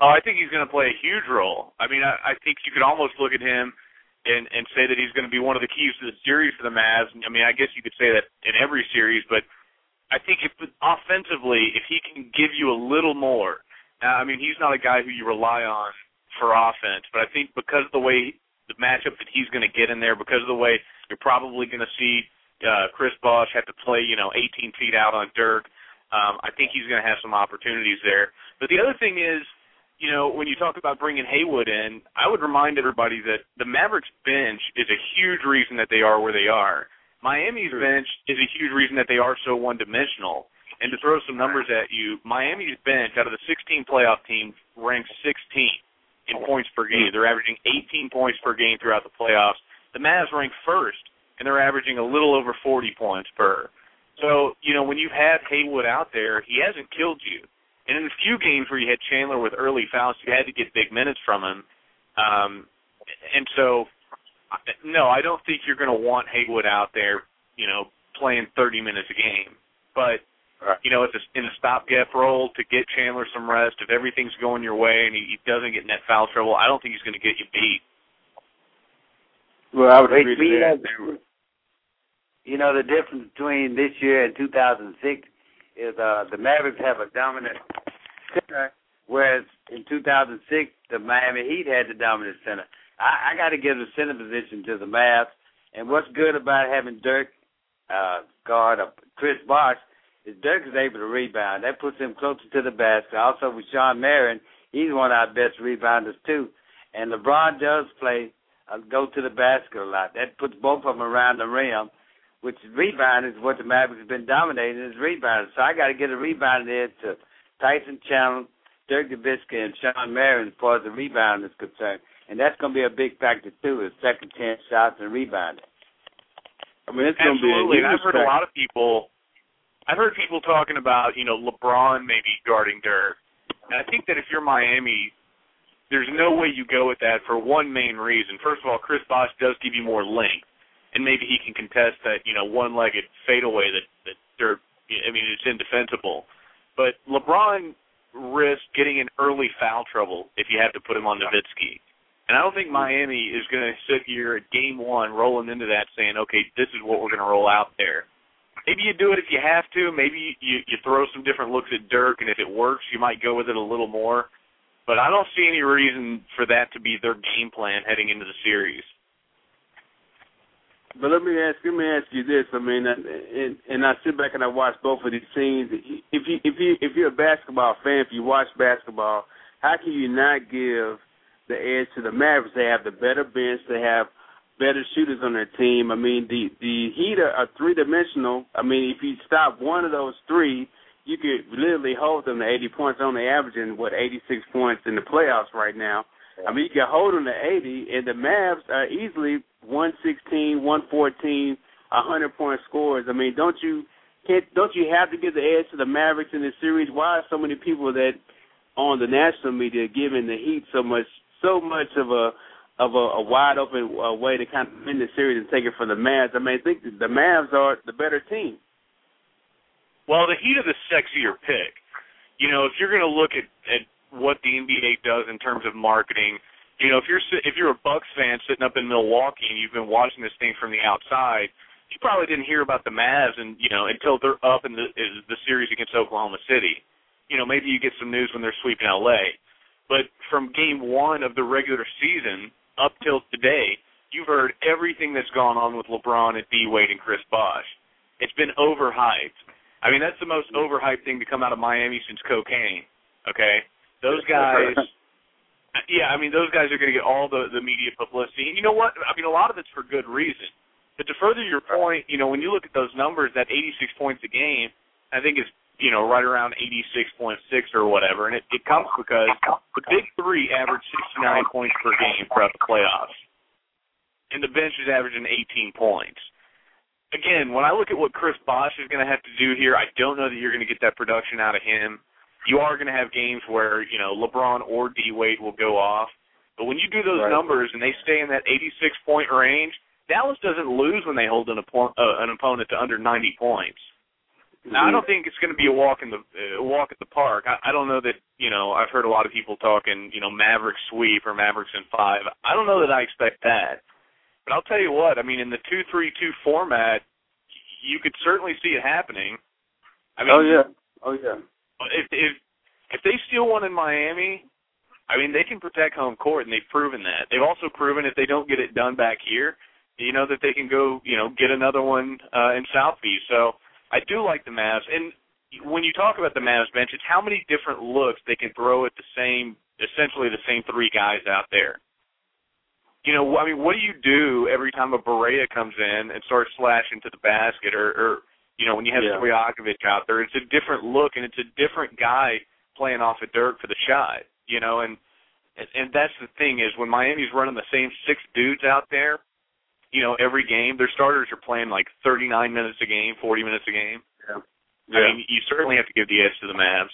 Oh, I think he's going to play a huge role. I mean, I, I think you could almost look at him and and say that he's going to be one of the keys to the series for the Mavs. I mean, I guess you could say that in every series, but I think if offensively, if he can give you a little more, uh, I mean, he's not a guy who you rely on for offense, but I think because of the way the matchup that he's going to get in there, because of the way you're probably going to see uh, Chris Bosh have to play, you know, 18 feet out on Dirk. Um, I think he's going to have some opportunities there. But the other thing is, you know, when you talk about bringing Haywood in, I would remind everybody that the Mavericks bench is a huge reason that they are where they are. Miami's bench is a huge reason that they are so one-dimensional. And to throw some numbers at you, Miami's bench out of the 16 playoff teams ranks 16th in points per game. They're averaging 18 points per game throughout the playoffs. The Mavs rank first, and they're averaging a little over 40 points per. So, you know, when you've had Haywood out there, he hasn't killed you. And in the few games where you had Chandler with early fouls, you had to get big minutes from him. Um, and so, no, I don't think you're going to want Haywood out there, you know, playing 30 minutes a game. But you know, it's a, in a stopgap role to get Chandler some rest. If everything's going your way and he, he doesn't get net foul trouble, I don't think he's going to get you beat. Well, I would Wait, agree we to that. have- You know, the difference between this year and 2006 is uh, the Mavericks have a dominant center, whereas in 2006 the Miami Heat had the dominant center. I, I got to give the center position to the Mavs. And what's good about having Dirk uh, guard up Chris Bosh is Dirk is able to rebound. That puts him closer to the basket. Also with Shawn Marion, he's one of our best rebounders too. And LeBron does play uh, go to the basket a lot. That puts both of them around the rim which rebound is what the Mavericks have been dominating is rebounding. So I got to get a rebound there to Tyson Chandler, Dirk Nowitzki, and Shawn Marion as far as the rebound is concerned. And that's going to be a big factor too, is second chance shots and rebounding. I mean, it's going to be a Absolutely, huge I've heard a lot of people. I've heard people talking about you know LeBron maybe guarding Dirk, and I think that if you're Miami, there's no way you go with that for one main reason. First of all, Chris Bosh does give you more length, and maybe he can contest that you know one-legged fadeaway that that they're. I mean, it's indefensible. But LeBron risks getting in early foul trouble if you have to put him on Nowitzki. And I don't think Miami is going to sit here at game one rolling into that saying, okay, this is what we're going to roll out there. Maybe you do it if you have to. Maybe you you throw some different looks at Dirk, and if it works, you might go with it a little more. But I don't see any reason for that to be their game plan heading into the series. But let me ask let me ask you this. I mean, uh, and and I sit back and I watch both of these scenes. If you if you if you're a basketball fan, if you watch basketball, how can you not give the edge to the Mavericks? They have the better bench. They have better shooters on their team. I mean, the the Heat are, three dimensional. I mean, if you stop one of those three, you could literally hold them to 80 points. Only averaging what 86 points in the playoffs right now. I mean, you can hold them to 80, and the Mavs are easily 116, 114, 100 point scores. I mean, don't you can't don't you have to give the edge to the Mavericks in this series? Why are so many people that on the national media giving the Heat so much so much of a of a, a wide open uh, way to kind of win the series and take it from the Mavs? I mean, I think the Mavs are the better team. Well, the Heat are the sexier pick. You know, if you're going to look at at what the NBA does in terms of marketing you know, if you're if you're a Bucks fan sitting up in Milwaukee and you've been watching this thing from the outside, you probably didn't hear about the Mavs and you know until they're up in the the series against Oklahoma City. You know, maybe you get some news when they're sweeping LA. But from game one of the regular season up till today, you've heard everything that's gone on with LeBron and D Wade and Chris Bosh. It's been overhyped. I mean, that's the most overhyped thing to come out of Miami since cocaine. Okay, those guys [LAUGHS] yeah, I mean those guys are going to get all the the media publicity, and you know what? I mean a lot of it's for good reason. But to further your point, you know when you look at those numbers, that 86 points a game, I think is you know right around 86.6 or whatever, and it, it comes because the big three average 69 points per game throughout the playoffs, and the bench is averaging 18 points. Again, when I look at what Chris Bosh is going to have to do here, I don't know that you're going to get that production out of him you are going to have games where you know LeBron or D Wade will go off. But when you do those right. numbers and they stay in that 86 point range, Dallas doesn't lose when they hold an, oppo- uh, an opponent to under 90 points. Now, I don't think it's going to be a walk in the uh, walk at the park. I, I don't know that you know. I've heard a lot of people talking, you know, Mavericks sweep or Mavericks in five. I don't know that I expect that, but I'll tell you what. I mean, in the two three two format, you could certainly see it happening. I mean, oh yeah, oh yeah if if if they steal one in Miami, I mean they can protect home court, and they've proven that. They've also proven if they don't get it done back here, you know that they can go, you know, get another one uh, in South Beach. So I do like the Mavs, and when you talk about the Mavs bench, it's how many different looks they can throw at the same, essentially the same three guys out there. You know, I mean, what do you do every time a Barea comes in and starts slashing to the basket, or, or you know, when you have yeah. Stojakovic out there, it's a different look and it's a different guy playing off of Dirk for the shot. You know, and and that's the thing is when Miami's running the same six dudes out there, you know, every game, their starters are playing like 39 minutes a game, 40 minutes a game. Yeah. yeah. I mean, you certainly have to give the edge to the Mavs.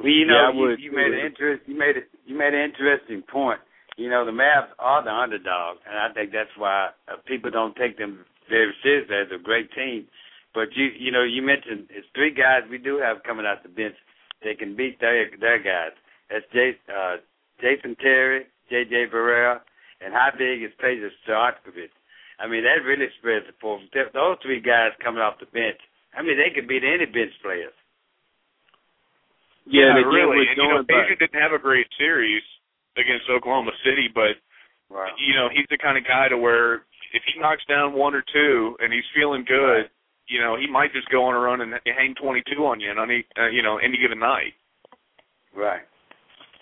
Well, you know, yeah, you, you made an interest. You made it. You made an interesting point. You know, the Mavs are the underdog, and I think that's why uh, people don't take them very seriously as a great team. But you you know you mentioned it's three guys we do have coming out the bench. They can beat their their guys. That's Jay, uh, Jason Terry, J.J. Barea, and how big is Peja Stojakovic. I mean that really spreads the floor. Those three guys coming off the bench. I mean they could beat any bench players. Yeah, yeah really. And, you know, Peja didn't have a great series against Oklahoma City, but right. you know he's the kind of guy to where if he knocks down one or two and he's feeling good, you know, he might just go on a run and hang 22 on you on any, uh, you know, any given night. Right.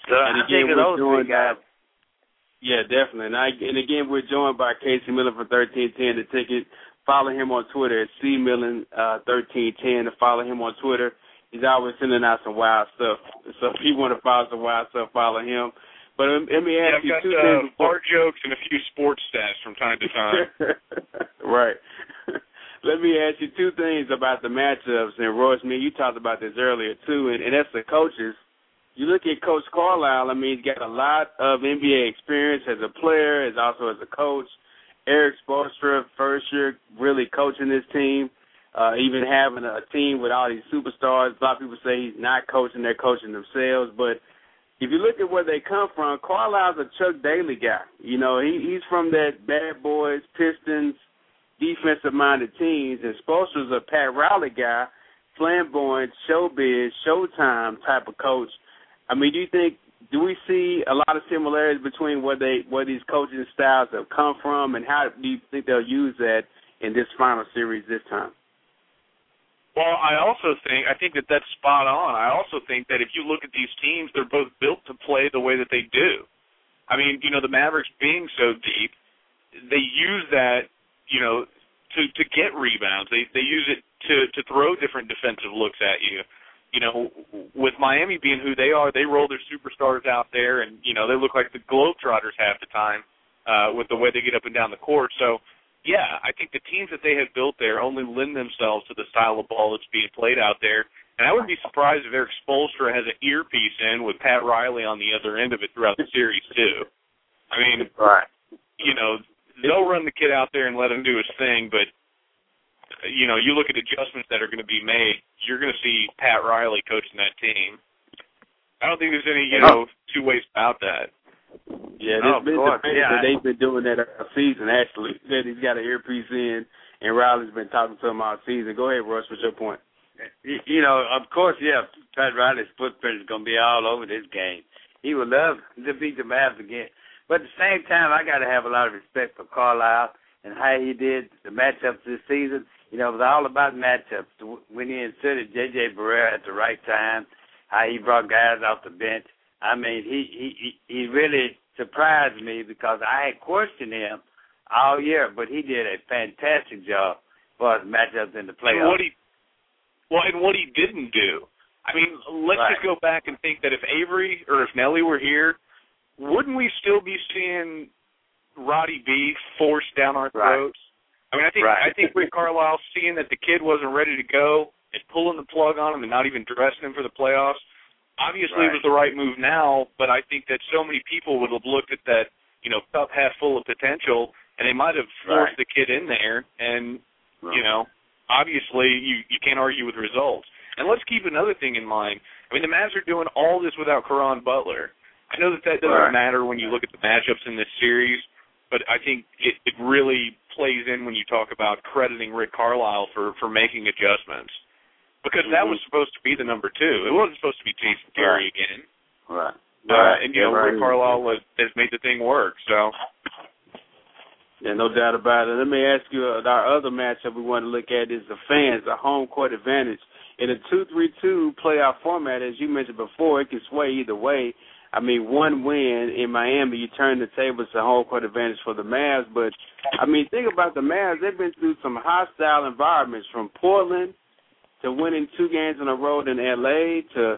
So and again, we're joined by, yeah, definitely. And, I, and again, we're joined by Casey Millen from 1310 The Ticket. Follow him on Twitter at C Millen uh, 1310 to follow him on Twitter. He's always sending out some wild stuff. So if you want to follow some wild stuff, follow him. But let me ask yeah, you got, two uh, things. Before. Art jokes and a few sports stats from time to time. [LAUGHS] right. [LAUGHS] let me ask you two things about the matchups. And Royce, me, you talked about this earlier too, and, and that's the coaches you look at Coach Carlisle. I mean, he's got a lot of NBA experience as a player, as also as a coach. Erik Spoelstra, first year really coaching this team, uh, even having a team with all these superstars. A lot of people say he's not coaching; they're coaching themselves. But if you look at where they come from, Carlisle's a Chuck Daly guy. You know, he, he's from that Bad Boys, Pistons, defensive-minded teams, and Spoelstra's a Pat Riley guy, flamboyant, showbiz, showtime type of coach. I mean, do you think do we see a lot of similarities between where they where these coaching styles have come from, and how do you think they'll use that in this final series this time? Well, I also think I think that that's spot on. I also think that if you look at these teams, they're both built to play the way that they do. I mean, you know, the Mavericks being so deep, they use that, you know, to to get rebounds. They they use it to to throw different defensive looks at you you know, with Miami being who they are, they roll their superstars out there, and you know they look like the Globetrotters half the time uh, with the way they get up and down the court. So, yeah, I think the teams that they have built there only lend themselves to the style of ball that's being played out there. And I wouldn't be surprised if Erik Spoelstra has an earpiece in with Pat Riley on the other end of it throughout the series too. I mean, right? You know, they'll run the kid out there and let him do his thing, but you know, you look at adjustments that are going to be made, you're going to see Pat Riley coaching that team. I don't think there's any, you know, two ways about that. Yeah, Oh, there's been of course. debate Yeah. that they've been doing that all season. Actually, that he's got an earpiece in, and Riley's been talking to him all season. Go ahead, Russ. What's your point? You you know, of course, yeah, Pat Riley's footprint is going to be all over this game. He would love to beat the Mavs again. But at the same time, I got to have a lot of respect for Carlisle and how he did the matchups this season. You know, it was all about matchups. When he inserted J.J. Barea at the right time, how he brought guys off the bench. I mean, he he he really surprised me because I had questioned him all year, but he did a fantastic job for his matchups in the And playoffs. what he, well, and what he didn't do. I mean, let's Right. just go back and think that if Avery or if Nelly were here, wouldn't we still be seeing Roddy B forced down our throats? I mean, I think Right. I think Rick Carlisle seeing that the kid wasn't ready to go and pulling the plug on him and not even dressing him for the playoffs. Obviously, it was the right move now, but I think that so many people would have looked at that, you know, cup half full of potential, and they might have forced Right. the kid in there. And you know, obviously, you you can't argue with results. And let's keep another thing in mind. I mean, the Mavs are doing all this without Caron Butler. I know that that doesn't Right. matter when you look at the matchups in this series, but I think it, it really plays in when you talk about crediting Rick Carlisle for for making adjustments because that Mhm. was supposed to be the number two. It wasn't supposed to be Jason Terry Right. again. Right. Uh, and you Yeah, know, right. Rick Carlisle has, has made the thing work. So Yeah, no doubt about it. Let me ask you, uh, our other matchup we want to look at is the fans, the home court advantage. In a 2-3-2 playoff format, as you mentioned before, it can sway either way. I mean, one win in Miami, you turn the tables to home court advantage for the Mavs. But, I mean, think about the Mavs. They've been through some hostile environments from Portland to winning two games in a row in L.A. to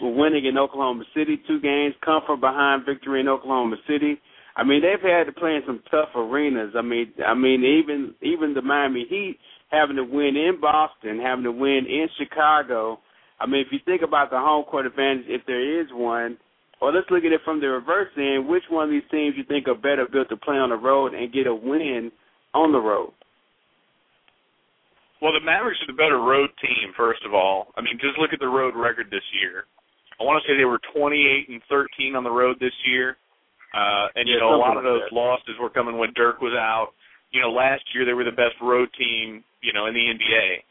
winning in Oklahoma City, two games, come from behind victory in Oklahoma City. I mean, they've had to play in some tough arenas. I mean, I mean, even even the Miami Heat having to win in Boston, having to win in Chicago. I mean, if you think about the home court advantage, if there is one, or let's look at it from the reverse end, which one of these teams you think are better built to play on the road and get a win on the road? Well, the Mavericks are the better road team, first of all. I mean, just look at the road record this year. I want to say they were 28 and 13 on the road this year. Uh, and, you Yeah, know, a lot of those that. losses were coming when Dirk was out. You know, last year they were the best road team, you know, in the NBA.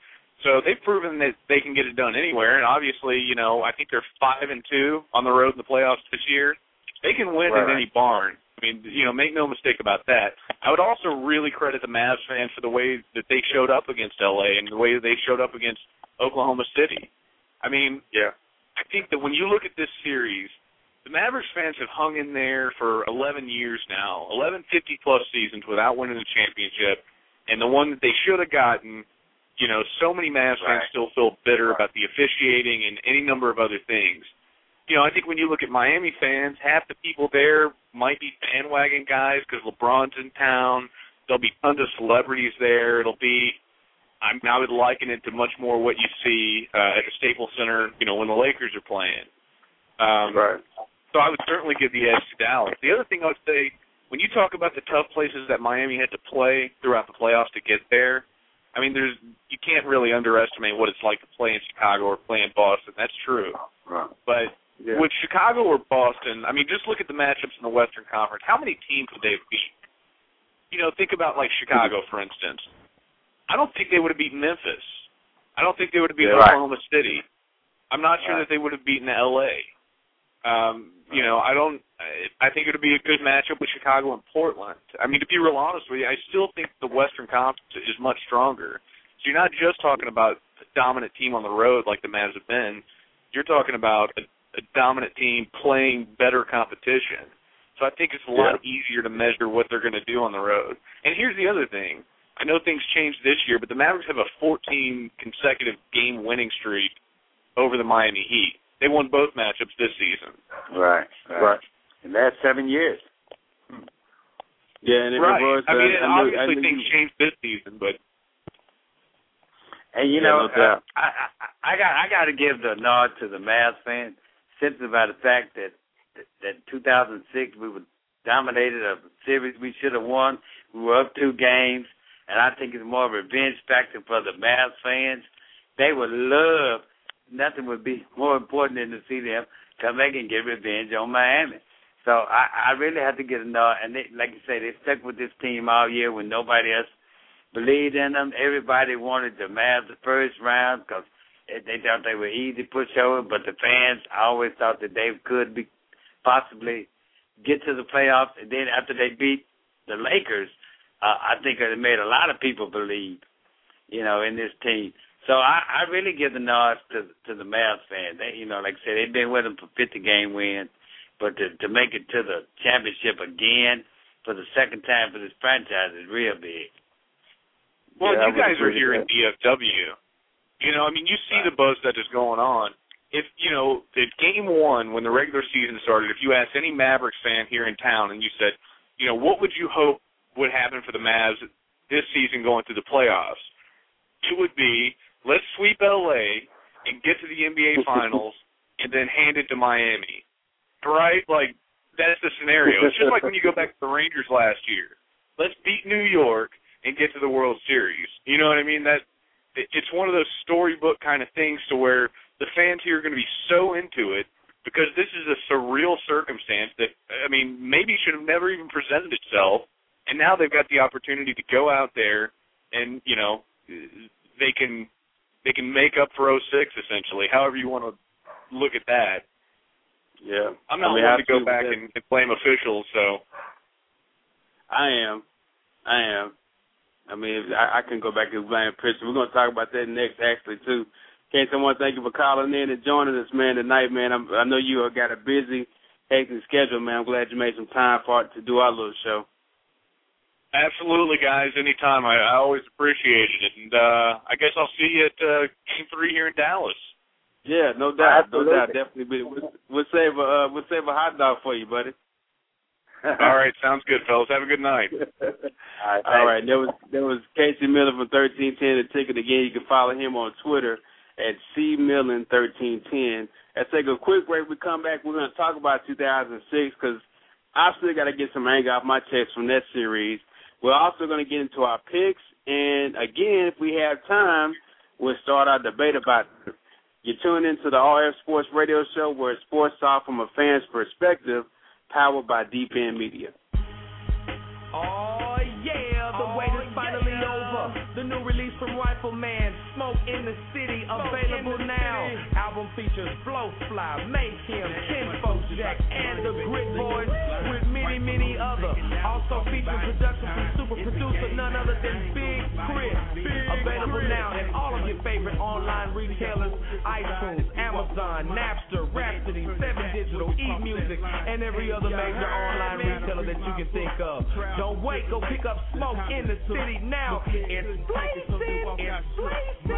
So they've proven that they can get it done anywhere. And obviously, you know, I think they're 5 and 2 on the road in the playoffs this year. They can win Right. in any barn. I mean, you know, make no mistake about that. I would also really credit the Mavs fans for the way that they showed up against LA and the way that they showed up against Oklahoma City. I mean, Yeah. I think that when you look at this series, the Mavericks fans have hung in there for 11 years now, 11 50 plus seasons without winning a championship, and the one that they should have gotten, you know, so many Mavs fans Right. still feel bitter about the officiating and any number of other things. You know, I think when you look at Miami fans, half the people there might be bandwagon guys because LeBron's in town. There'll be tons of celebrities there. It'll be I mean, I would liken it to much more what you see uh, at the Staples Center, you know, when the Lakers are playing. Um, right. So I would certainly give the edge to Dallas. The other thing I would say, when you talk about the tough places that Miami had to play throughout the playoffs to get there, I mean, there's you can't really underestimate what it's like to play in Chicago or play in Boston. That's true. Right. But Yeah. with Chicago or Boston, I mean, just look at the matchups in the Western Conference. How many teams would they have beat? You know, think about like Chicago, for instance. I don't think they would have beaten Memphis. I don't think they would have beaten Yeah, right. Oklahoma City. I'm not sure Right. that they would have beaten L.A. Um, you know, I don't. I think it would be a good matchup with Chicago and Portland. I mean, to be real honest with you, I still think the Western Conference is much stronger. So you're not just talking about a dominant team on the road like the Mavs have been. You're talking about a, a dominant team playing better competition. So I think it's a lot easier to measure what they're going to do on the road. And here's the other thing. I know things changed this year, but the Mavericks have a 14 consecutive game winning streak over the Miami Heat. They won both matchups this season. Right, right. In the last seven years. Yeah, and it right. was. I uh, mean, I knew- obviously I things you- changed this season, but And you Yeah, know, no uh, I, I I got I got to give the nod to the Mavs fans simply by the fact that that 2006 we were dominated a series we should have won. We were up two games, and I think it's more of a revenge factor for the Mavs fans. They would love nothing would be [LAUGHS] more important than to see them come back and get revenge on Miami. So I, I really have to get a nod. And they, like you say, they stuck with this team all year when nobody else believed in them. Everybody wanted the Mavs the first round because they thought they were easy to push over. But the fans always thought that they could be possibly get to the playoffs. And then after they beat the Lakers, uh, I think it made a lot of people believe, you know, in this team. So I, I really give the nod to to the Mavs fans. They, you know, like I said, they've been with them for 50 game wins, but to to make it to the championship again for the second time for this franchise is real big. Well, Yeah, you guys are here with in DFW. You know, I mean, you see the buzz that is going on. If you know, if game one, when the regular season started, if you asked any Mavericks fan here in town and you said, you know, what would you hope would happen for the Mavs this season going through the playoffs? It would be let's sweep LA and get to the NBA [LAUGHS] Finals and then hand it to Miami. Right? Like that's the scenario. It's just like when you go back to the Rangers last year. Let's beat New York and get to the World Series. You know what I mean? That it's one of those storybook kind of things to where the fans here are going to be so into it because this is a surreal circumstance that I mean maybe should have never even presented itself, and now they've got the opportunity to go out there and you know they can they can make up for 06 essentially, however you want to look at that. Yeah, I'm not I mean, one to go back and, and blame officials, so I am. I am. I mean, I, I can go back and blame Pritchard. We're going to talk about that next, actually, too. Can't someone thank you for calling in and joining us, man, tonight, man. I'm, I know you got a busy, hectic schedule, man. I'm glad you made some time for it to do our little show. Absolutely, guys. Anytime, I, I always appreciate it, and uh I guess I'll see you at uh, Game Three here in Dallas. Yeah, no doubt, Absolutely. no doubt, definitely. But We'll, we'll save a uh, we'll save a hot dog for you, buddy. [LAUGHS] All right, sounds good, fellas. Have a good night. [LAUGHS] All right, there was there was Casey Millen from thirteen ten. The ticket again. You can follow him on Twitter at C Millen thirteen ten. Let's take a quick break. We come back. We're going to talk about 2006 because I still got to get some anger off my chest from that series. We're also going to get into our picks, and again, if we have time, we'll start our debate about it. You're tuned into the RF Sports Radio Show, where sports talk from a fan's perspective, powered by Deep End Media. Oh yeah, the wait is oh, finally over. The new release from Rifleman, Smoke in the City, available now. Album features Flow Fly, Make Him, Kinfolk Jack, and the Grit Boys, with many, many other. Also featuring production from super producer none other than Big Chris. Available now at all of your favorite online retailers: iTunes, Amazon, Napster, Rhapsody, Seven Digital, eMusic, and every other major online retailer that you can think of. Don't wait, go pick up Smoke in the City now. It's blazing, it's blazing.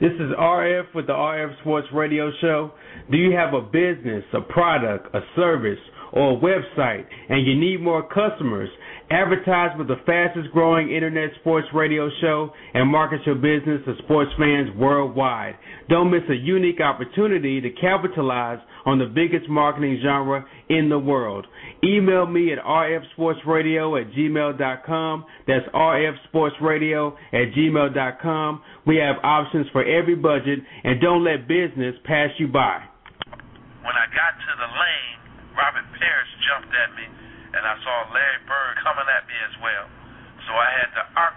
This is RF with the RF Sports Radio Show. Do you have a business, a product, a service, or a website, and you need more customers? Advertise with the fastest growing internet sports radio show and market your business to sports fans worldwide. Don't miss a unique opportunity to capitalize on the biggest marketing genre in the world. Email me at rfsportsradio at gmail.com. That's rfsportsradio at gmail.com. We have options for every budget, and don't let business pass you by. When I got to the lane, Robert Parish jumped at me and I saw Larry Bird coming at me as well. So I had to arc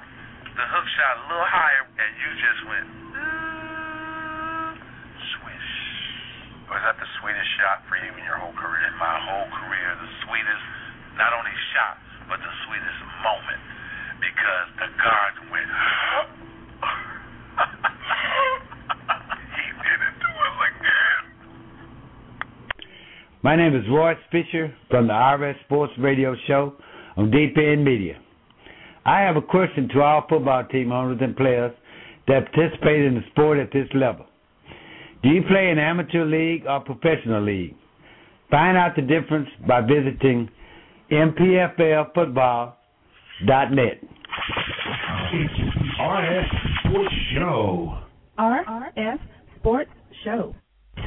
the hook shot a little higher, and you just went swish. Was that the sweetest shot for you in your whole career? In my whole career, the sweetest, not only shot, but the sweetest moment, because the guards went. [LAUGHS] [LAUGHS] he did it to us again. My name is Royce Fisher from the RF Sports Radio Show on Deep End Media. I have a question to all football team owners and players that participate in the sport at this level. Do you play in amateur league or professional league? Find out the difference by visiting mpflfootball.net. RF Sports Show. RF Sports Show.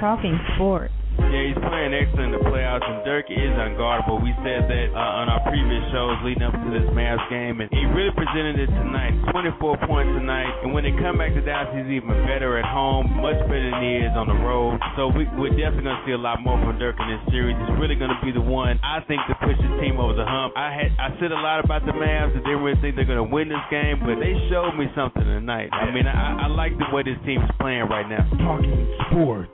Talking sports. Yeah, he's playing excellent in the playoffs, and Dirk is unguardable. We said that uh, on our previous shows leading up to this Mavs game, and he really presented it tonight. 24 points tonight, and when they come back to Dallas, he's even better at home, much better than he is on the road. So we, we're definitely going to see a lot more from Dirk in this series. He's really going to be the one, I think, to push his team over the hump. I had I said a lot about the Mavs, and didn't really think they're going to win this game, but they showed me something tonight. I mean, I, I like the way this team is playing right now. Talking sports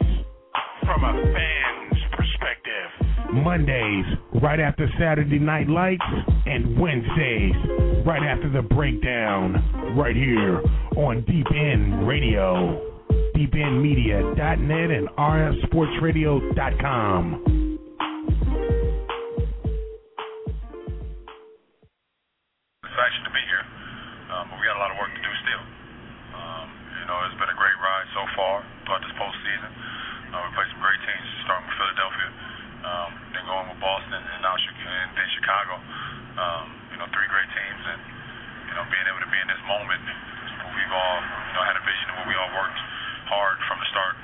from a fan's perspective. Mondays, right after Saturday Night Lights, and Wednesdays, right after the breakdown, right here on Deep End Radio, deependmedia.net, and rfsportsradio.com. Satisfaction to be here, um, but we got a lot of work to do still. Um, you know, it's been a great ride so far throughout this postseason. Uh, we played some great teams, starting with Philadelphia, um, then going with Boston, and now and then Chicago. Um, you know, three great teams, and you know, being able to be in this moment, we've all you know had a vision where we all worked hard from the start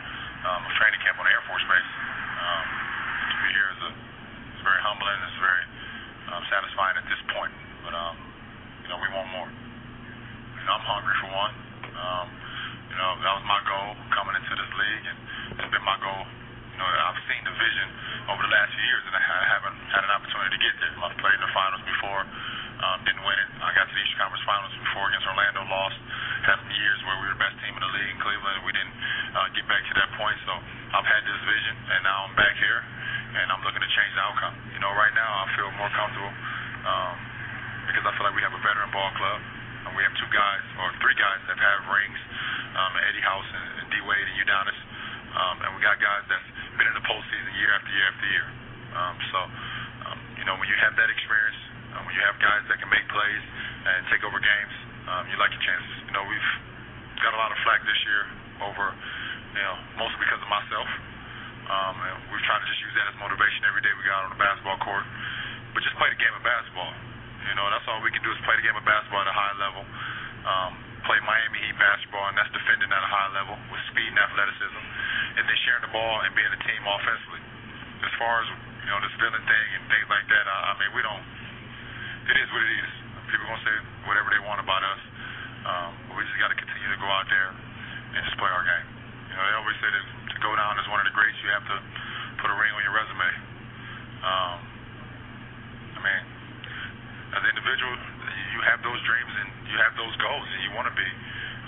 um, of training camp on Air Force Base. Um, to be here is a, it's very humbling. It's very um, satisfying at this point, but um, you know, we want more. You know, I'm hungry for one. Um, you know, that was my goal coming into this league, and it's been my goal. You know, I've seen the vision over the last few years, and I haven't had an opportunity to get there. I've played in the finals before, um, didn't win it. I got to the Eastern Conference Finals before against Orlando, lost. Had some years where we were the best team in the league in Cleveland, and we didn't uh, get back to that point. So I've had this vision, and now I'm back here, and I'm looking to change the outcome. You know, right now I feel more comfortable um, because I feel like we have a veteran ball club. And we have two guys, or three guys, that have rings, um, Eddie House and, and D Wade and Udonis. Um, and we got guys that's been in the postseason year after year after year. Um, so, um, you know, when you have that experience, uh, when you have guys that can make plays and take over games, um, you like your chances. You know, we've got a lot of flack this year over, you know, mostly because of myself. Um, and we've tried to just use that as motivation every day we got on the basketball court. But just play the game of basketball. You know, that's all we can do is play the game of basketball at a high level. Um, play Miami Heat basketball, and that's defending at a high level with speed and athleticism, and then sharing the ball and being a team offensively. As far as you know, this villain thing and things like that, I, I mean, we don't. It is what it is. People gonna say whatever they want about us, um, but we just got to continue to go out there and just play our game. You know, they always say that to go down as one of the greats, you have to put a ring on your resume. Um, I mean, as an individual, you have those dreams and you have those goals, and you want to be,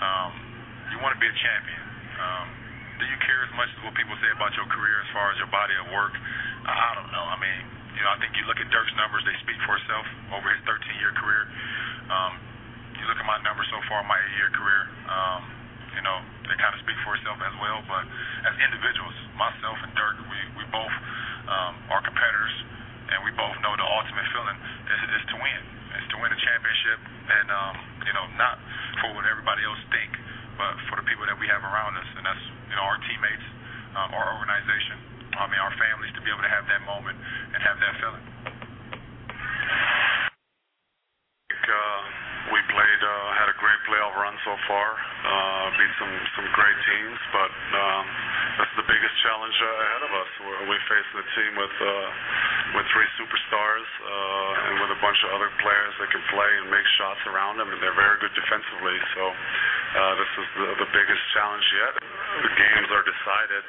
um, you want to be a champion. Um, do you care as much as what people say about your career as far as your body of work? I don't know. I mean, you know, I think you look at Dirk's numbers; they speak for itself over his 13-year career. Um, you look at my numbers so far, my eight-year career. Um, you know, they kind of speak for itself as well. But as individuals, myself and Dirk, we we both um, are competitors, and we both know the ultimate feeling is, is to win. Is to win a championship, and um, you know, not for what everybody else think, but for the people that we have around us, and that's you know our teammates, um, our organization, I mean our families, to be able to have that moment and have that feeling. Uh, we played, uh, had a great playoff run so far. Uh, beat some some great teams, but um, that's the biggest challenge uh, ahead of us. We're, we face a team with uh, with three superstars and with a bunch of other players that can play and make shots around them, and they're very good defensively. So this is the, the biggest challenge yet. The games are decided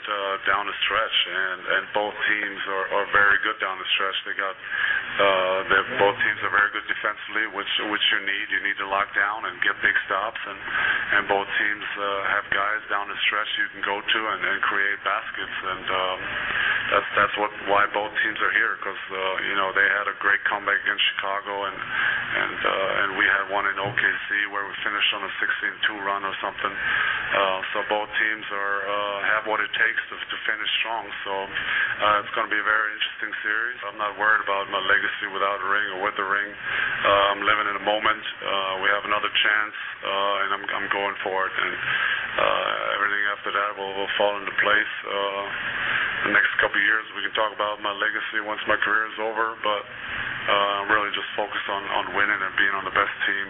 down the stretch, and and both teams are, are very good down the stretch. They got uh, both teams are very good defensively, which which you need. You need to lock down and get big stops, and and both teams uh, have guys down the stretch you can go to and, create baskets, and um, that's that's what why both teams are here because uh, you know they had a great comeback against Chicago, and and uh, we had one in OKC where we finished on a 16-2 run or something. So both teams are have what it takes to, finish strong. So it's going to be a very interesting series. I'm not worried about my legacy without a ring or with the ring. I'm living in the moment. We have another chance, and I'm I'm going for it. And uh, everything after that will, fall into place. Uh, the next couple of years, we can talk about my legacy once my career is over, but uh, I'm really just focused on, winning and being on the best team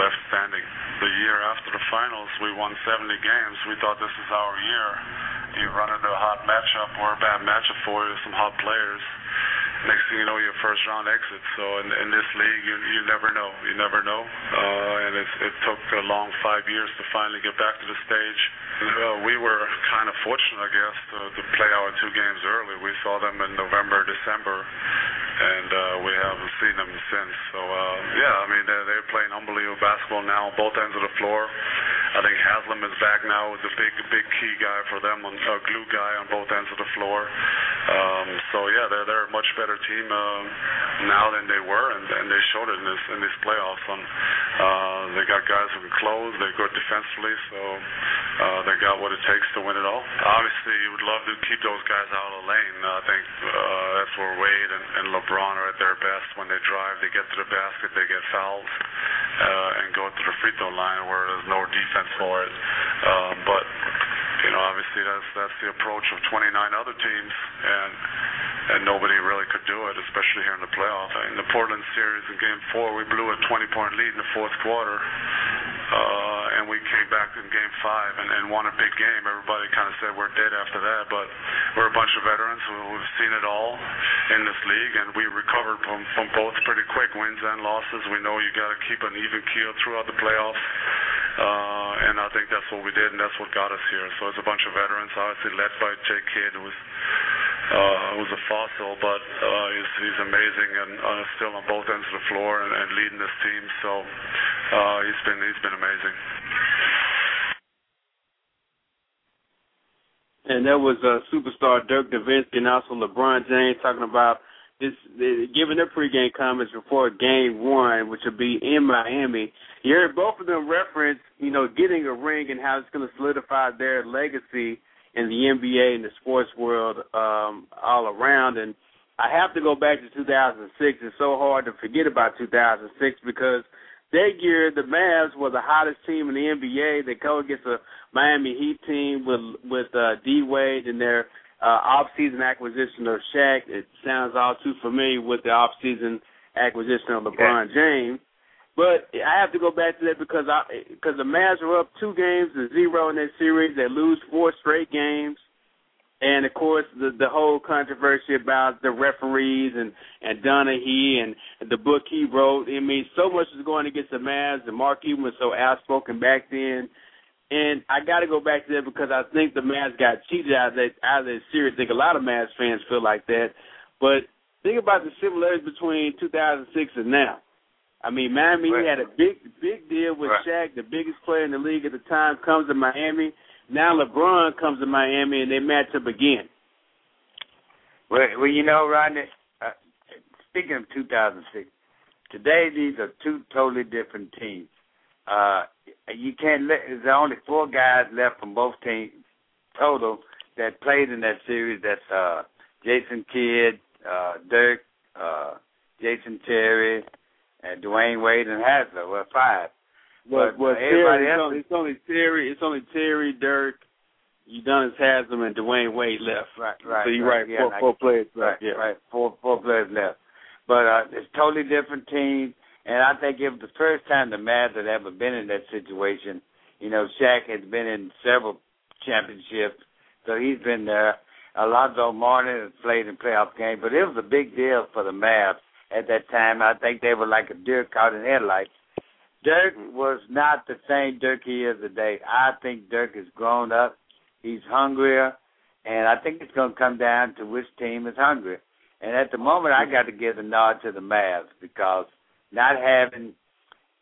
left standing. The year after the finals, we won 70 games. We thought this is our year. You run into a hot matchup or a bad matchup for you, some hot players next thing you know, your first round exit. So in, this league, you never know. You never know. And it, it took a long five years to finally get back to the stage. Uh, we were kind of fortunate, I guess, to, to play our two games early. We saw them in November, December, and uh, we haven't seen them since. So uh, yeah, I mean they're, they're playing unbelievable basketball now both ends of the floor. I think Haslem is back now as a big, big key guy for them, a glue guy on both ends of the floor. Um, so yeah, they're they're a much better team uh, now than they were, and, and they showed it in this in these playoffs. And uh, they got guys who can close. They're good defensively, so uh, they got what it takes to win it all. Obviously, you would love to keep those guys out of the lane. I think uh, that's where Wade and, and LeBron are at their best when they drive. They get to the basket, they get fouled, uh, and go to the free throw line where there's no defense for it. Um, but you know, obviously that's that's the approach of 29 other teams, and and nobody really could do it, especially here in the playoff. In the Portland series in Game Four, we blew a 20-point lead in the fourth quarter, uh, and we came back in Game Five and, and won a big game. Everybody kind of said we're dead after that, but we're a bunch of veterans who, who've seen it all in this league, and we recovered from from both pretty quick wins and losses. We know you got to keep an even keel throughout the playoffs. Uh, and I think that's what we did, and that's what got us here. So it's a bunch of veterans, obviously led by Jay Kidd, who was uh, who's a fossil, but uh, he's, amazing and uh, still on both ends of the floor and, leading this team. So he's been he's been amazing. And that was superstar Dirk Nowitzki and also LeBron James talking about this, giving their pregame comments before Game One, which will be in Miami. You heard both of them reference, you know, getting a ring and how it's going to solidify their legacy in the NBA and the sports world um, all around. And I have to go back to 2006. It's so hard to forget about 2006 because that year the Mavs were the hottest team in the NBA. They go against a Miami Heat team with with uh, D Wade and their uh, off-season acquisition of Shaq. It sounds all too familiar with the off-season acquisition of LeBron James. But I have to go back to that because I because the Mavs are up two games to zero in that series. They lose four straight games, and of course the the whole controversy about the referees and and Donaghy and the book he wrote. I mean, so much was going against the Mavs, and Mark Cuban was so outspoken back then. And I got to go back to that because I think the Mavs got cheated out of that out of that series. I think a lot of Mavs fans feel like that. But think about the similarities between 2006 and now. I mean, Miami right. had a big, big deal with right. Shaq, the biggest player in the league at the time, comes to Miami. Now LeBron comes to Miami, and they match up again. Well, well, you know, Rodney. Uh, speaking of 2006, today these are two totally different teams. Uh, you can't let. There's only four guys left from both teams total that played in that series. That's uh, Jason Kidd, uh, Dirk, uh, Jason Terry, and Dwyane Wade and Haslem. Well, five. Well, but well, uh, everybody Terry, it's, only, it's only Terry. It's only Terry, Dirk, Udonis Haslem, and Dwyane Wade left. right, right. so you're right, right. yeah, four, four players Right. Yeah. right. Four four players left. But uh it's totally different team and I think it was the first time the Mavs had ever been in that situation. You know, Shaq has been in several championships, so he's been there. Alonzo Mourning has played in playoff games, but it was a big deal for the Mavs at that time. I think they were like a deer caught in headlights. Dirk was not the same Dirk he is today. I think Dirk has grown up. He's hungrier, and I think it's going to come down to which team is hungrier. And at the moment, I got to give the nod to the Mavs because not having,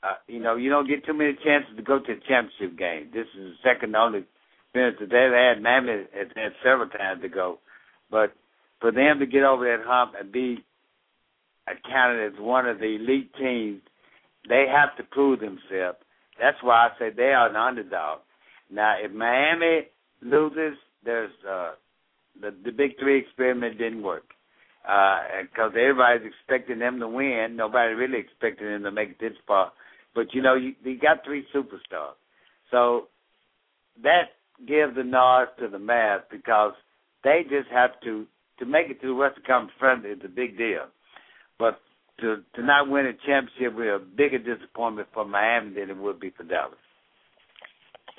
uh, you know, you don't get too many chances to go to a championship game. This is the second only experience that they've had. Miami has had several times to go, but for them to get over that hump and be accounted as one of the elite teams, they have to prove themselves. That's why I say they are an underdog. Now, if Miami loses, there's uh, the the Big Three experiment didn't work Uh, because everybody's expecting them to win. Nobody really expecting them to make it this far. But you know, you, you got three superstars, so that gives the nod to the Mavs because they just have to to make it to the Western Conference Friendly is a big deal. But to to not win a championship would be a bigger disappointment for Miami than it would be for Dallas.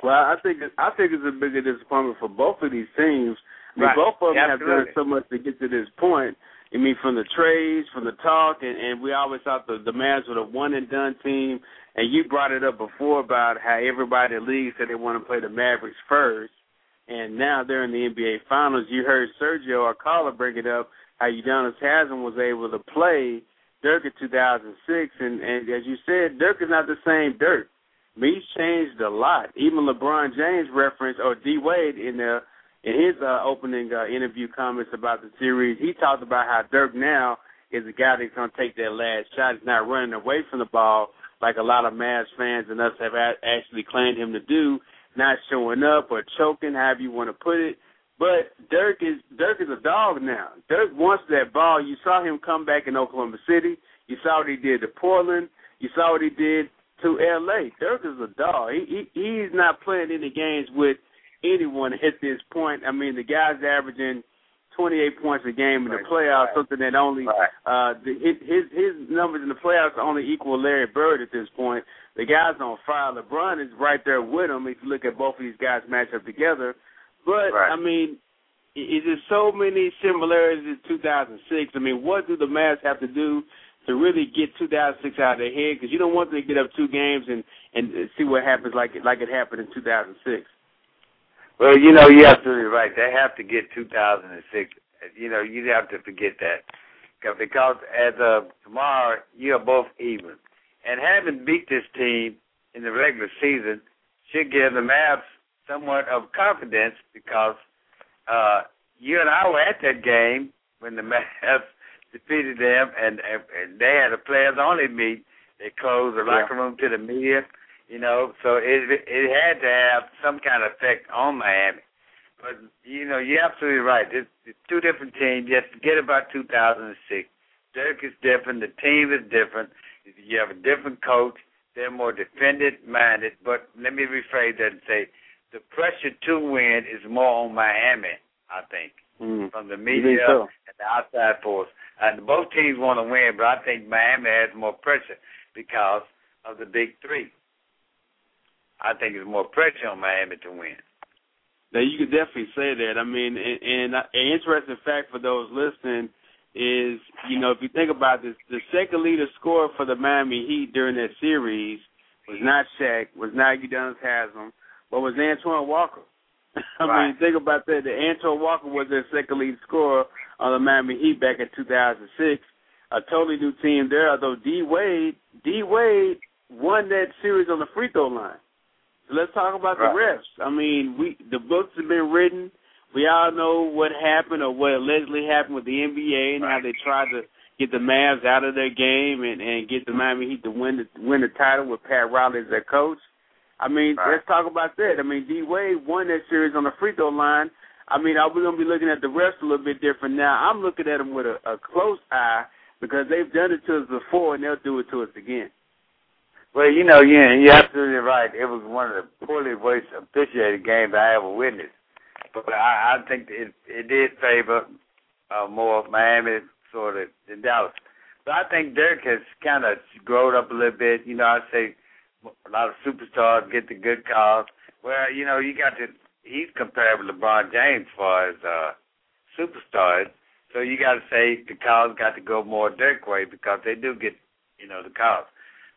Well, I think it- I think it's a bigger disappointment for both of these teams. I mean, Right. both of them have done so much to get to this point. I mean, from the trades, from the talk, and, and we always thought the the Mavs were a one and done team. And you brought it up before about how everybody in the league said they want to play the Mavericks first, and now they're in the NBA Finals. You heard Sergio, our caller, bring it up how Udonis Haslem was able to play Dirk in 2006, and and as you said, Dirk is not the same Dirk. He's changed a lot. Even LeBron James referenced or D Wade in the in his uh, opening uh, interview comments about the series, he talked about how Dirk now is a guy that's going to take that last shot. He's not running away from the ball like a lot of Mavs fans and us have a- actually claimed him to do, not showing up or choking, however you want to put it. But Dirk is Dirk is a dog now. Dirk wants that ball. You saw him come back in Oklahoma City. You saw what he did to Portland. You saw what he did to L.A. Dirk is a dog. He, he he's not playing any games with anyone at this point. I mean, the guy's averaging 28 points a game in the playoffs, something that only uh the, his his numbers in the playoffs only equal Larry Bird at this point. The guy's on fire. LeBron is right there with him. If you look at both of these guys match up together, but I mean, is there so many similarities in 2006? I mean, what do the Mavs have to do to really get 2006 out of their head? Because you don't want them to get up two games and and see what happens like it like it happened in 2006. Well, you know, you're absolutely right. They have to get 2006. You know, you have to forget that because as of tomorrow, you're both even. And having beat this team in the regular season should give the Mavs somewhat of confidence because uh, you and I were at that game when the [LAUGHS] Mavs defeated them, and, and, and they had a players only meet. They closed the Yeah. locker room to the media you know, so it it had to have some kind of effect on Miami. But you know, you're absolutely right. It's, it's two different teams. Yes, forget about 2006. Dirk is different. The team is different. You have a different coach. They're more defendant minded. But let me rephrase that and say the pressure to win is more on Miami. I think Mm. from the media so? and the outside force. And both teams want to win, but I think Miami has more pressure because of the big three. I think there's more pressure on Miami to win. Now you could definitely say that. I mean, and, and an interesting fact for those listening is, you know, if you think about this, the second leader scorer for the Miami Heat during that series was not Shaq, was not Udonis Haslem, but was Antoine Walker. [LAUGHS] I Right. mean, think about that. The Antoine Walker was their second lead scorer on the Miami Heat back in 2006. A totally new team there. Although D Wade, D Wade won that series on the free throw line. Let's talk about Right. the refs. I mean, we the books have been written. We all know what happened or what allegedly happened with the NBA and how they tried to get the Mavs out of their game and and get the Miami Heat to win the win the title with Pat Riley as their coach. I mean, let's talk about that. I mean, D Wade won that series on the free throw line. I mean, are we going to be looking at the refs a little bit different now? I'm looking at them with a, a close eye because they've done it to us before and they'll do it to us again. Well, you know, yeah, you're absolutely right. It was one of the poorly voiced officiated games I ever witnessed. But I, I think it it did favor uh, more Miami sort of than Dallas. But I think Dirk has kind of grown up a little bit. You know, I say a lot of superstars get the good calls. Well, you know, you got to. He's comparable to LeBron James as far as uh, superstars. So you got to say the calls got to go more Dirk way because they do get, you know, the calls.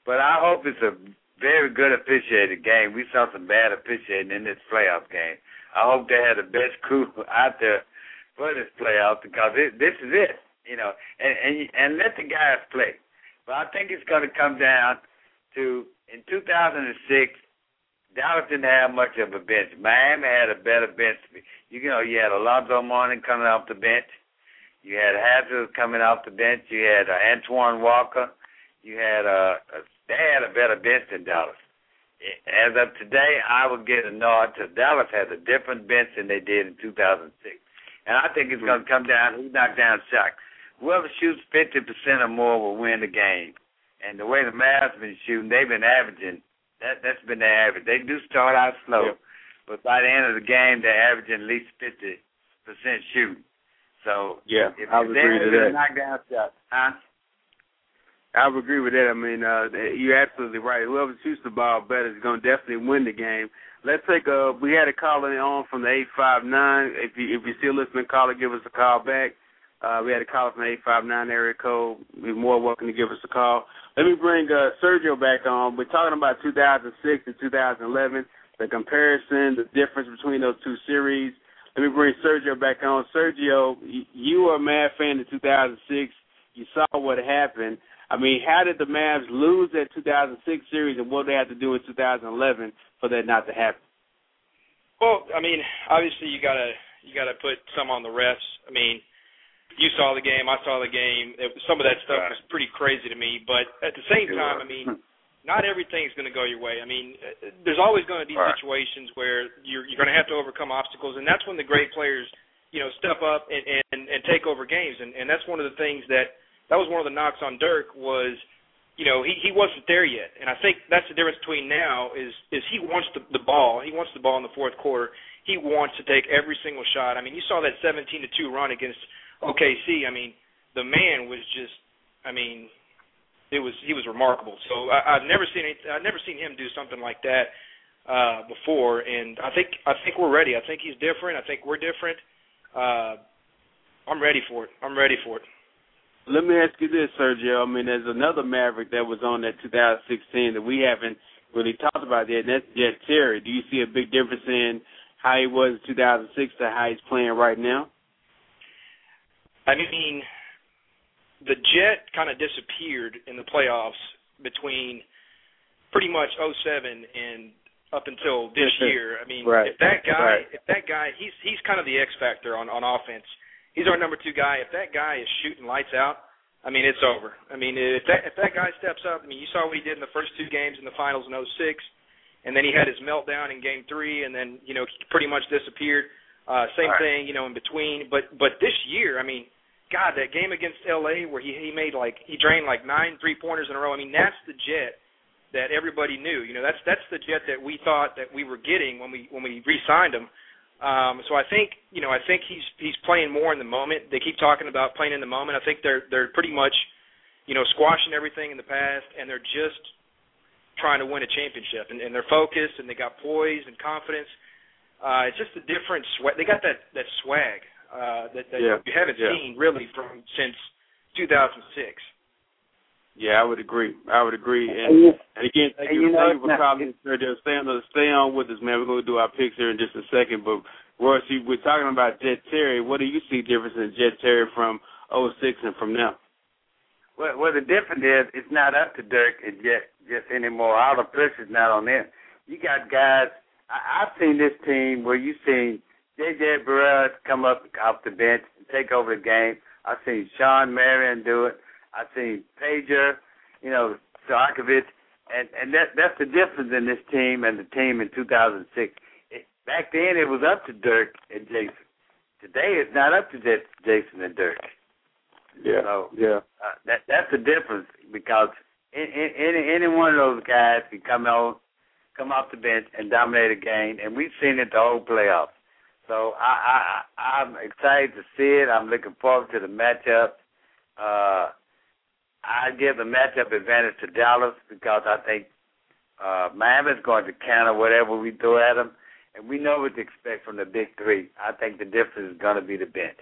But I hope it's a very good officiated game. We saw some bad officiating in this playoff game. I hope they had the best [LAUGHS] crew out there for this playoff because it, this is it, you know, and, and and let the guys play. But I think it's going to come down to in 2006. Dallas didn't have much of a bench. Miami had a better bench. You know, you had Alonzo Mourning coming off the bench. You had Hazard coming off the bench. You had uh, Antoine Walker. You had uh, a, they had a better bench than Dallas. As of today, I would get a nod to Dallas has a different bench than they did in 2006, and I think it's going to come down. Who knocked down Shaq? Whoever shoots 50% or more will win the game. And the way the Mavs been shooting, they've been averaging. That that's been their average. They do start out slow, yep. but by the end of the game, they're averaging at least 50% shooting. So yeah, if, I would agree to that. Knock down shots, huh? I would agree with that. I mean, uh, you're absolutely right. Whoever shoots the ball better is going to definitely win the game. Let's take a. We had a caller on from the eight five nine. If you if you're still listening, caller, give us a call back. Uh, we had a caller from the eight five nine area code. You're more welcome to give us a call. Let me bring uh, Sergio back on. We're talking about 2006 and 2011, the comparison, the difference between those two series. Let me bring Sergio back on. Sergio, you were a Mad fan in 2006. You saw what happened. I mean, how did the Mavs lose that 2006 series, and what they have to do in 2011 for that not to happen? Well, I mean, obviously you gotta you gotta put some on the refs. I mean, you saw the game, I saw the game. It, some of that stuff was pretty crazy to me, but at the same time, I mean, not everything's going to go your way. I mean, there's always going to be situations where you're you're going to have to overcome obstacles, and that's when the great players, you know, step up and and, and take over games, and and that's one of the things that that was one of the knocks on Dirk was, you know, he he wasn't there yet, and I think that's the difference between now is is he wants the the ball, he wants the ball in the fourth quarter, he wants to take every single shot. I mean, you saw that 17 to two run against OKC. I mean, the man was just, I mean, it was he was remarkable. So I, I've never seen any, I've never seen him do something like that uh before and I think I think we're ready. I think he's different. I think we're different. Uh I'm ready for it. I'm ready for it. Let me ask you this, Sergio. I mean, there's another Maverick that was on that 2016 that we haven't really talked about yet, and that's Jet Terry. Do you see a big difference in how he was in 2006 to how he's playing right now? I mean, the Jet kind of disappeared in the playoffs between pretty much 07 and up until this year. I mean, right. if that guy, right. if that guy, he's he's kind of the X factor on on offense he's our number two guy. If that guy is shooting lights out, I mean it's over. I mean if that if that guy steps up, I mean you saw what he did in the first two games in the finals in '06, and then he had his meltdown in Game Three, and then you know he pretty much disappeared. Uh, same right. thing, you know, in between. But but this year, I mean, God, that game against LA where he he made like he drained like nine three pointers in a row. I mean that's the jet that everybody knew. You know that's that's the jet that we thought that we were getting when we when we re-signed him. Um, so I think you know I think he's he's playing more in the moment. They keep talking about playing in the moment. I think they're they're pretty much you know squashing everything in the past, and they're just trying to win a championship. And, and they're focused, and they got poise and confidence. Uh, it's just a different swag. They got that that swag uh, that, that yeah. you haven't yeah. seen really from since 2006. Yeah, I would agree. I would agree. And, and again, thank and you, you know, for calling, Sergio. Stay on, stay on with us, man. We're going to do our picks here in just a second. But Royce, we're talking about Jet Terry. What do you see difference in Jet Terry from 06 and from now? Well, well, the difference is it's not up to Dirk and Jet just anymore. All the pressure's not on them. You got guys. I, I've seen this team where you've seen J.J. Barea come up off the bench and take over the game. I've seen Shawn Marion do it. I seen Peja, you know, Stojakovic, and and that that's the difference in this team and the team in 2006. It, back then, it was up to Dirk and Jason. Today, it's not up to Jason and Dirk. Yeah. So, yeah. Uh, that that's the difference because any any one of those guys can come out, come off the bench and dominate a game, and we've seen it the whole playoffs. So I, I I'm excited to see it. I'm looking forward to the matchup. Uh, I give the matchup advantage to Dallas because I think uh, Miami's going to counter whatever we throw at them, and we know what to expect from the big three. I think the difference is going to be the bench.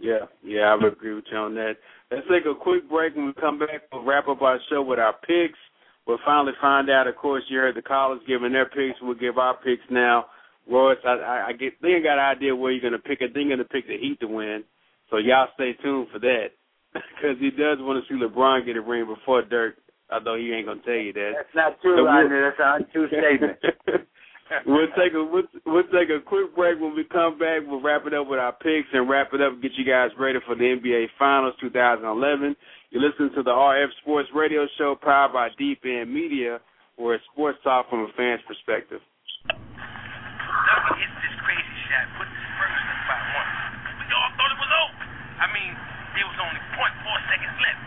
Yeah, yeah, I would agree with you on that. Let's take a quick break. When we come back, we'll wrap up our show with our picks. We'll finally find out. Of course, you heard the callers giving their picks. We'll give our picks now. Royce, I, I, I get. They ain't got an idea where you're gonna pick it. They're gonna pick the Heat to win. So y'all stay tuned for that, because he does want to see LeBron get a ring before Dirk. Although he ain't gonna tell you that. That's not true, so Rodney. That's an untrue statement. [LAUGHS] we'll take a we'll, we'll take a quick break. When we come back, we'll wrap it up with our picks and wrap it up and get you guys ready for the NBA Finals 2011. You're listening to the RF Sports Radio Show powered by Deep End Media, where it's sports talk from a fan's perspective. Double hits this crazy shot, put the Spurs up by one. We all thought it was over. I mean, there was only 0.4 seconds left.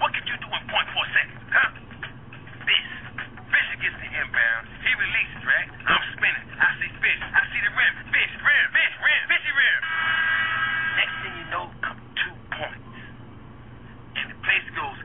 What could you do in 0.4 seconds, huh? This. Fisher gets the inbound. He releases, right? I'm spinning. I see fish. I see the rim. Fish, rim, fish, rim, fishy rim. Next thing you know, come two points. And the place goes. [LAUGHS]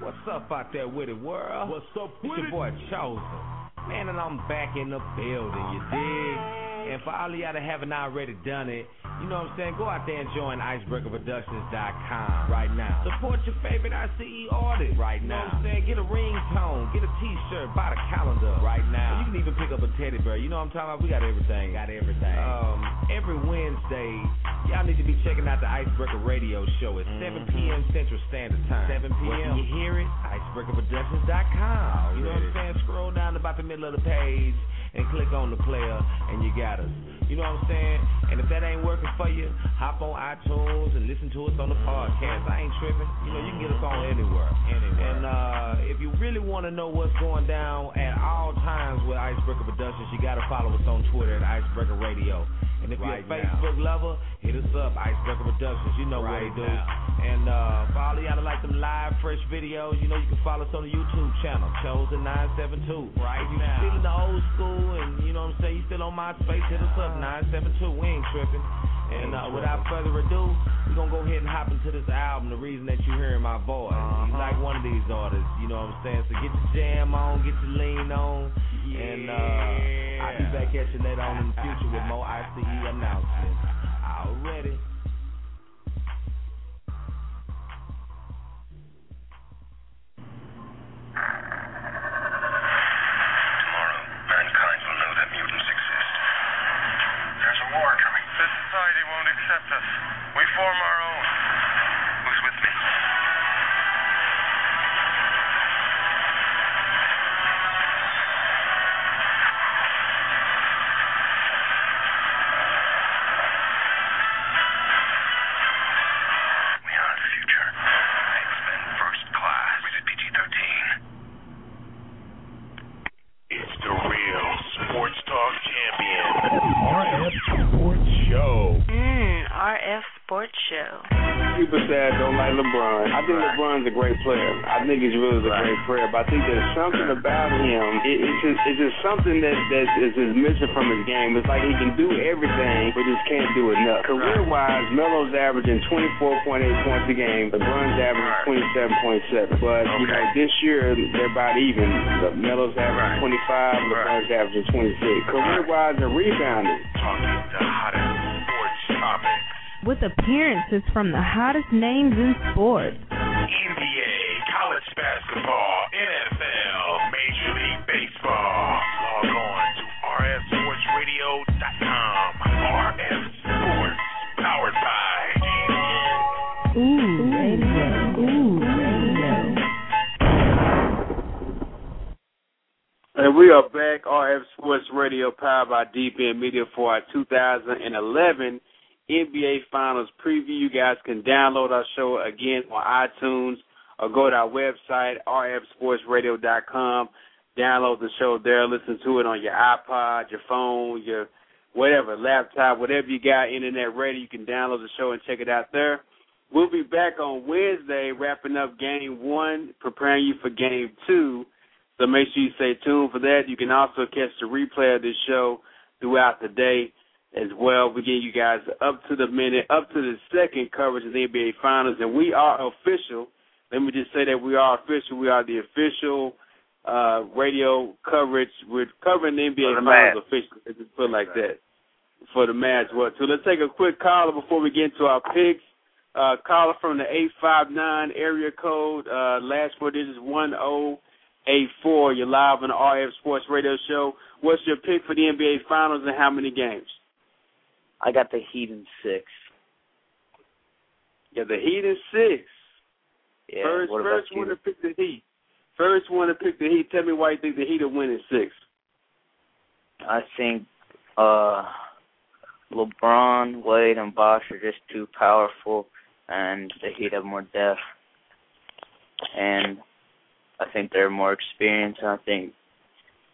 What's up out there with it, world? What's up with it's your boy Chosen. Man, and I'm back in the building, you dig? And for all of y'all that haven't already done it, you know what I'm saying? Go out there and join IcebreakerProductions.com right now. Support your favorite ICE artist right now. You know what I'm saying? Get a ringtone, get a t-shirt, buy the calendar right now. You can even pick up a teddy bear. You know what I'm talking about? We got everything. Got everything. Um, every Wednesday, y'all need to be checking out the Icebreaker Radio Show at mm-hmm. 7 p.m. Central Standard Time. 7 p.m. You hear it, IcebreakerProductions.com. You know what I'm saying? Scroll down about the middle of the page and click on the player, and you got us. You know what I'm saying? And if that ain't working for you, hop on iTunes and listen to us on the podcast. I ain't tripping. You know, you can get us on anywhere. Anywhere. And uh, if you really want to know what's going down at all times with Icebreaker Productions, you got to follow us on Twitter at Icebreaker Radio. And if right you're a Facebook now. lover, hit us up, Icebreaker Productions. You know right what we do. And uh, for all of y'all that like them live, fresh videos, you know you can follow us on the YouTube channel, Chosen972. Right you still in the old school and, you know what I'm saying, you still on MySpace, hit us up, 972. We ain't tripping. And uh, without further ado, we're going to go ahead and hop into this album, the reason that you're hearing my voice. Uh-huh. You like one of these artists, you know what I'm saying? So get your jam on, get your lean on. Yeah. And uh, I'll be back at you later on in the future with more ICE announcements. Already. Something that that is just missing from his game. It's like he can do everything, but just can't do enough. Career wise, Melo's averaging 24.8 points a game. LeBron's averaging 27.7. But you know this year they're about even. Melo's averaging 25. LeBron's averaging 26. Career wise and rebounding. Talking the hottest sports topics. With appearances from the hottest names in sports. We are back, RF Sports Radio, powered by End Media for our 2011 NBA Finals preview. You guys can download our show again on iTunes or go to our website, rfsportsradio.com. Download the show there, listen to it on your iPod, your phone, your whatever, laptop, whatever you got, internet ready. You can download the show and check it out there. We'll be back on Wednesday, wrapping up game one, preparing you for game two. So make sure you stay tuned for that. You can also catch the replay of this show throughout the day as well. We give you guys up to the minute, up to the second coverage of the NBA Finals, and we are official. Let me just say that we are official. We are the official uh, radio coverage. We're covering the NBA the Finals officially. Let's just put it like that for the match. What? So let's take a quick caller before we get into our picks. Uh, caller from the eight five nine area code. Uh, last four digits one zero eight four. You're live on the RF Sports Radio Show. What's your pick for the NBA Finals and how many games? I got the Heat in six. Yeah, the Heat in six. Yeah. first, first one to pick the Heat. First one to pick the Heat. Tell me why you think the Heat will win in six. I think uh LeBron, Wade, and Bosh are just too powerful, and the Heat have more depth. And I think they're more experienced. And I think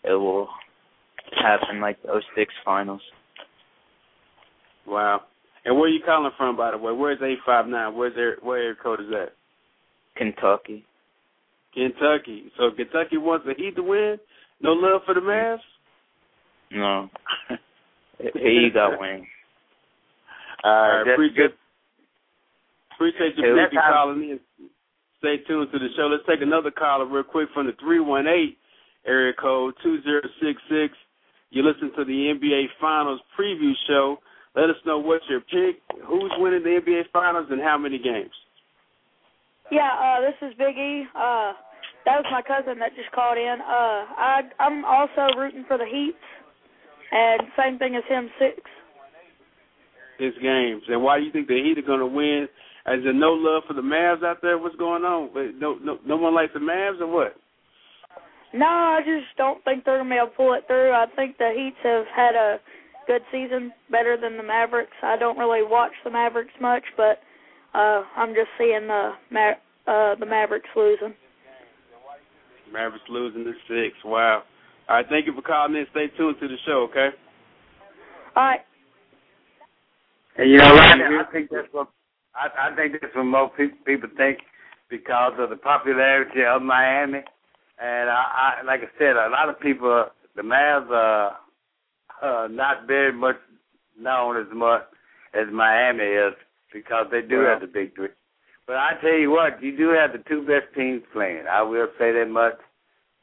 it will happen like the 06 finals. Wow. And where are you calling from, by the way? Where's eight five nine? Where's their where area code is that? Kentucky. Kentucky. So Kentucky wants the Heat to win. No love for the Mavs. No. [LAUGHS] You got Wayne. All right, that's appreciate good. appreciate you that's for how- calling in. Stay tuned to the show. Let's take another caller real quick from the three one eight area code two zero six six. You listen to the NBA Finals preview show. Let us know what's your pick, who's winning the NBA Finals, and how many games. Yeah, uh, this is Big E. Uh, that was my cousin that just called in. Uh, I, I'm also rooting for the Heat, and same thing as him, six. Six games. And why do you think the Heat are going to win? Is there no love for the Mavs out there? What's going on? No, no, no one likes the Mavs or what? No, I just don't think they're gonna be able to pull it through. I think the Heats have had a good season, better than the Mavericks. I don't really watch the Mavericks much, but uh, I'm just seeing the Ma- uh, the Mavericks losing. Mavericks losing to six. Wow. All right, thank you for calling in. Stay tuned to the show, okay? All right. And you know, Rodney, I think that's what I, I think that's what most pe- people think because of the popularity of Miami. And I, I like I said, a lot of people, the Mavs are uh, not very much known as much as Miami is because they do Well. have the big three. But I tell you what, you do have the two best teams playing. I will say that much.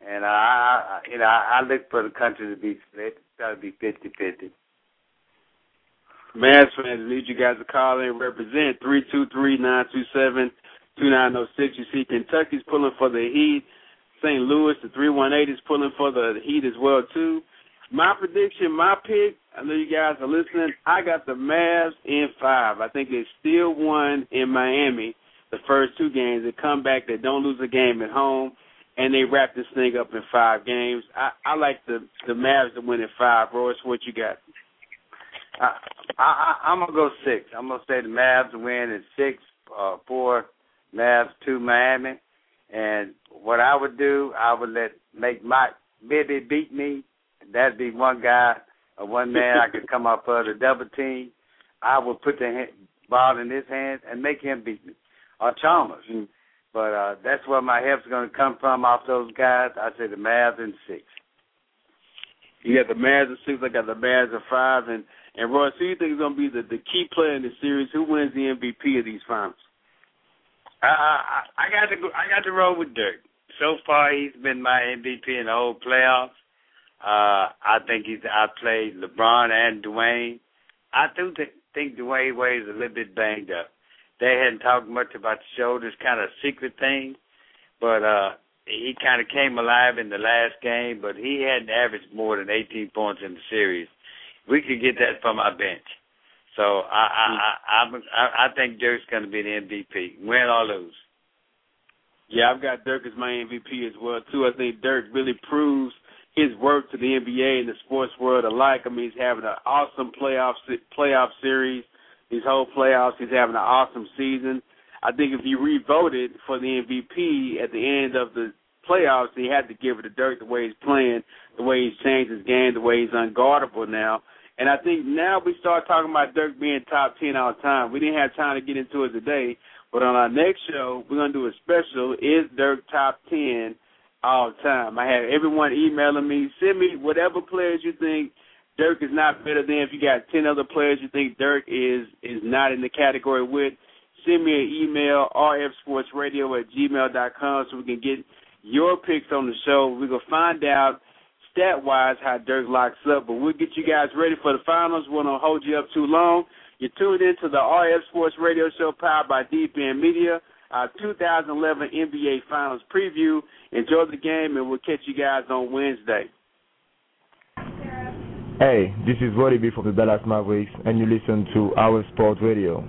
And I, I you know, I, I look for the country to be split. It's got to be fifty-fifty. Mavs fans, need you guys to call in represent three two three nine two seven two nine zero six. You see, Kentucky's pulling for the Heat. St. Louis, the three one eight is pulling for the Heat as well too. My prediction, my pick. I know you guys are listening. I got the Mavs in five. I think they still won in Miami the first two games. They come back, they don't lose a game at home, and they wrap this thing up in five games. I, I like the the Mavs to win in five. Royce, what you got? I, I'm gonna go six. I'm gonna say the Mavs win in six, uh, four Mavs, two Miami. And what I would do, I would let make Mike Bibby beat me. That'd be one guy or one man I could come up for the double team. I would put the hand, ball in his hands and make him beat me. Or Chalmers. But uh that's where my help's gonna come from off those guys. I say the Mavs in six. You got the Mavs in six. I got the Mavs in five. And and Royce, who you think is going to be the the key player in the series? Who wins the MVP of these finals? I I, I got to I got to roll with Dirk. So far, he's been my MVP in the whole playoffs. Uh, I think he's outplayed LeBron and Dwyane. I do th- think Dwyane Wade's a little bit banged up. They hadn't talked much about the shoulders, kind of secret thing, but uh, he kind of came alive in the last game. But he hadn't averaged more than 18 points in the series. We could get that from our bench. So I I hmm. I I'm, I, I think Dirk's going to be the MVP, win or lose. Yeah, I've got Dirk as my MVP as well too. I think Dirk really proves his work to the NBA and the sports world alike. I mean, he's having an awesome playoff playoff series. These whole playoffs, he's having an awesome season. I think if he re-voted for the MVP at the end of the playoffs, he had to give it to Dirk the way he's playing, the way he's changed his game, the way he's unguardable now. And I think now we start talking about Dirk being top ten all time. We didn't have time to get into it today, but on our next show, we're gonna do a special: Is Dirk top ten all time? I have everyone emailing me, send me whatever players you think Dirk is not better than. If you got ten other players you think Dirk is is not in the category with, send me an email rfsportsradio at gmail dot com so we can get your picks on the show. We're gonna find out stat wise how Dirk locks up. But we'll get you guys ready for the finals. We won't hold you up too long. You're tuned into the RF Sports Radio Show powered by End Media, our 2011 NBA Finals preview. Enjoy the game, and we'll catch you guys on Wednesday. Hey, this is Roddy B from the Dallas Mavericks, and you listen to our Sports Radio.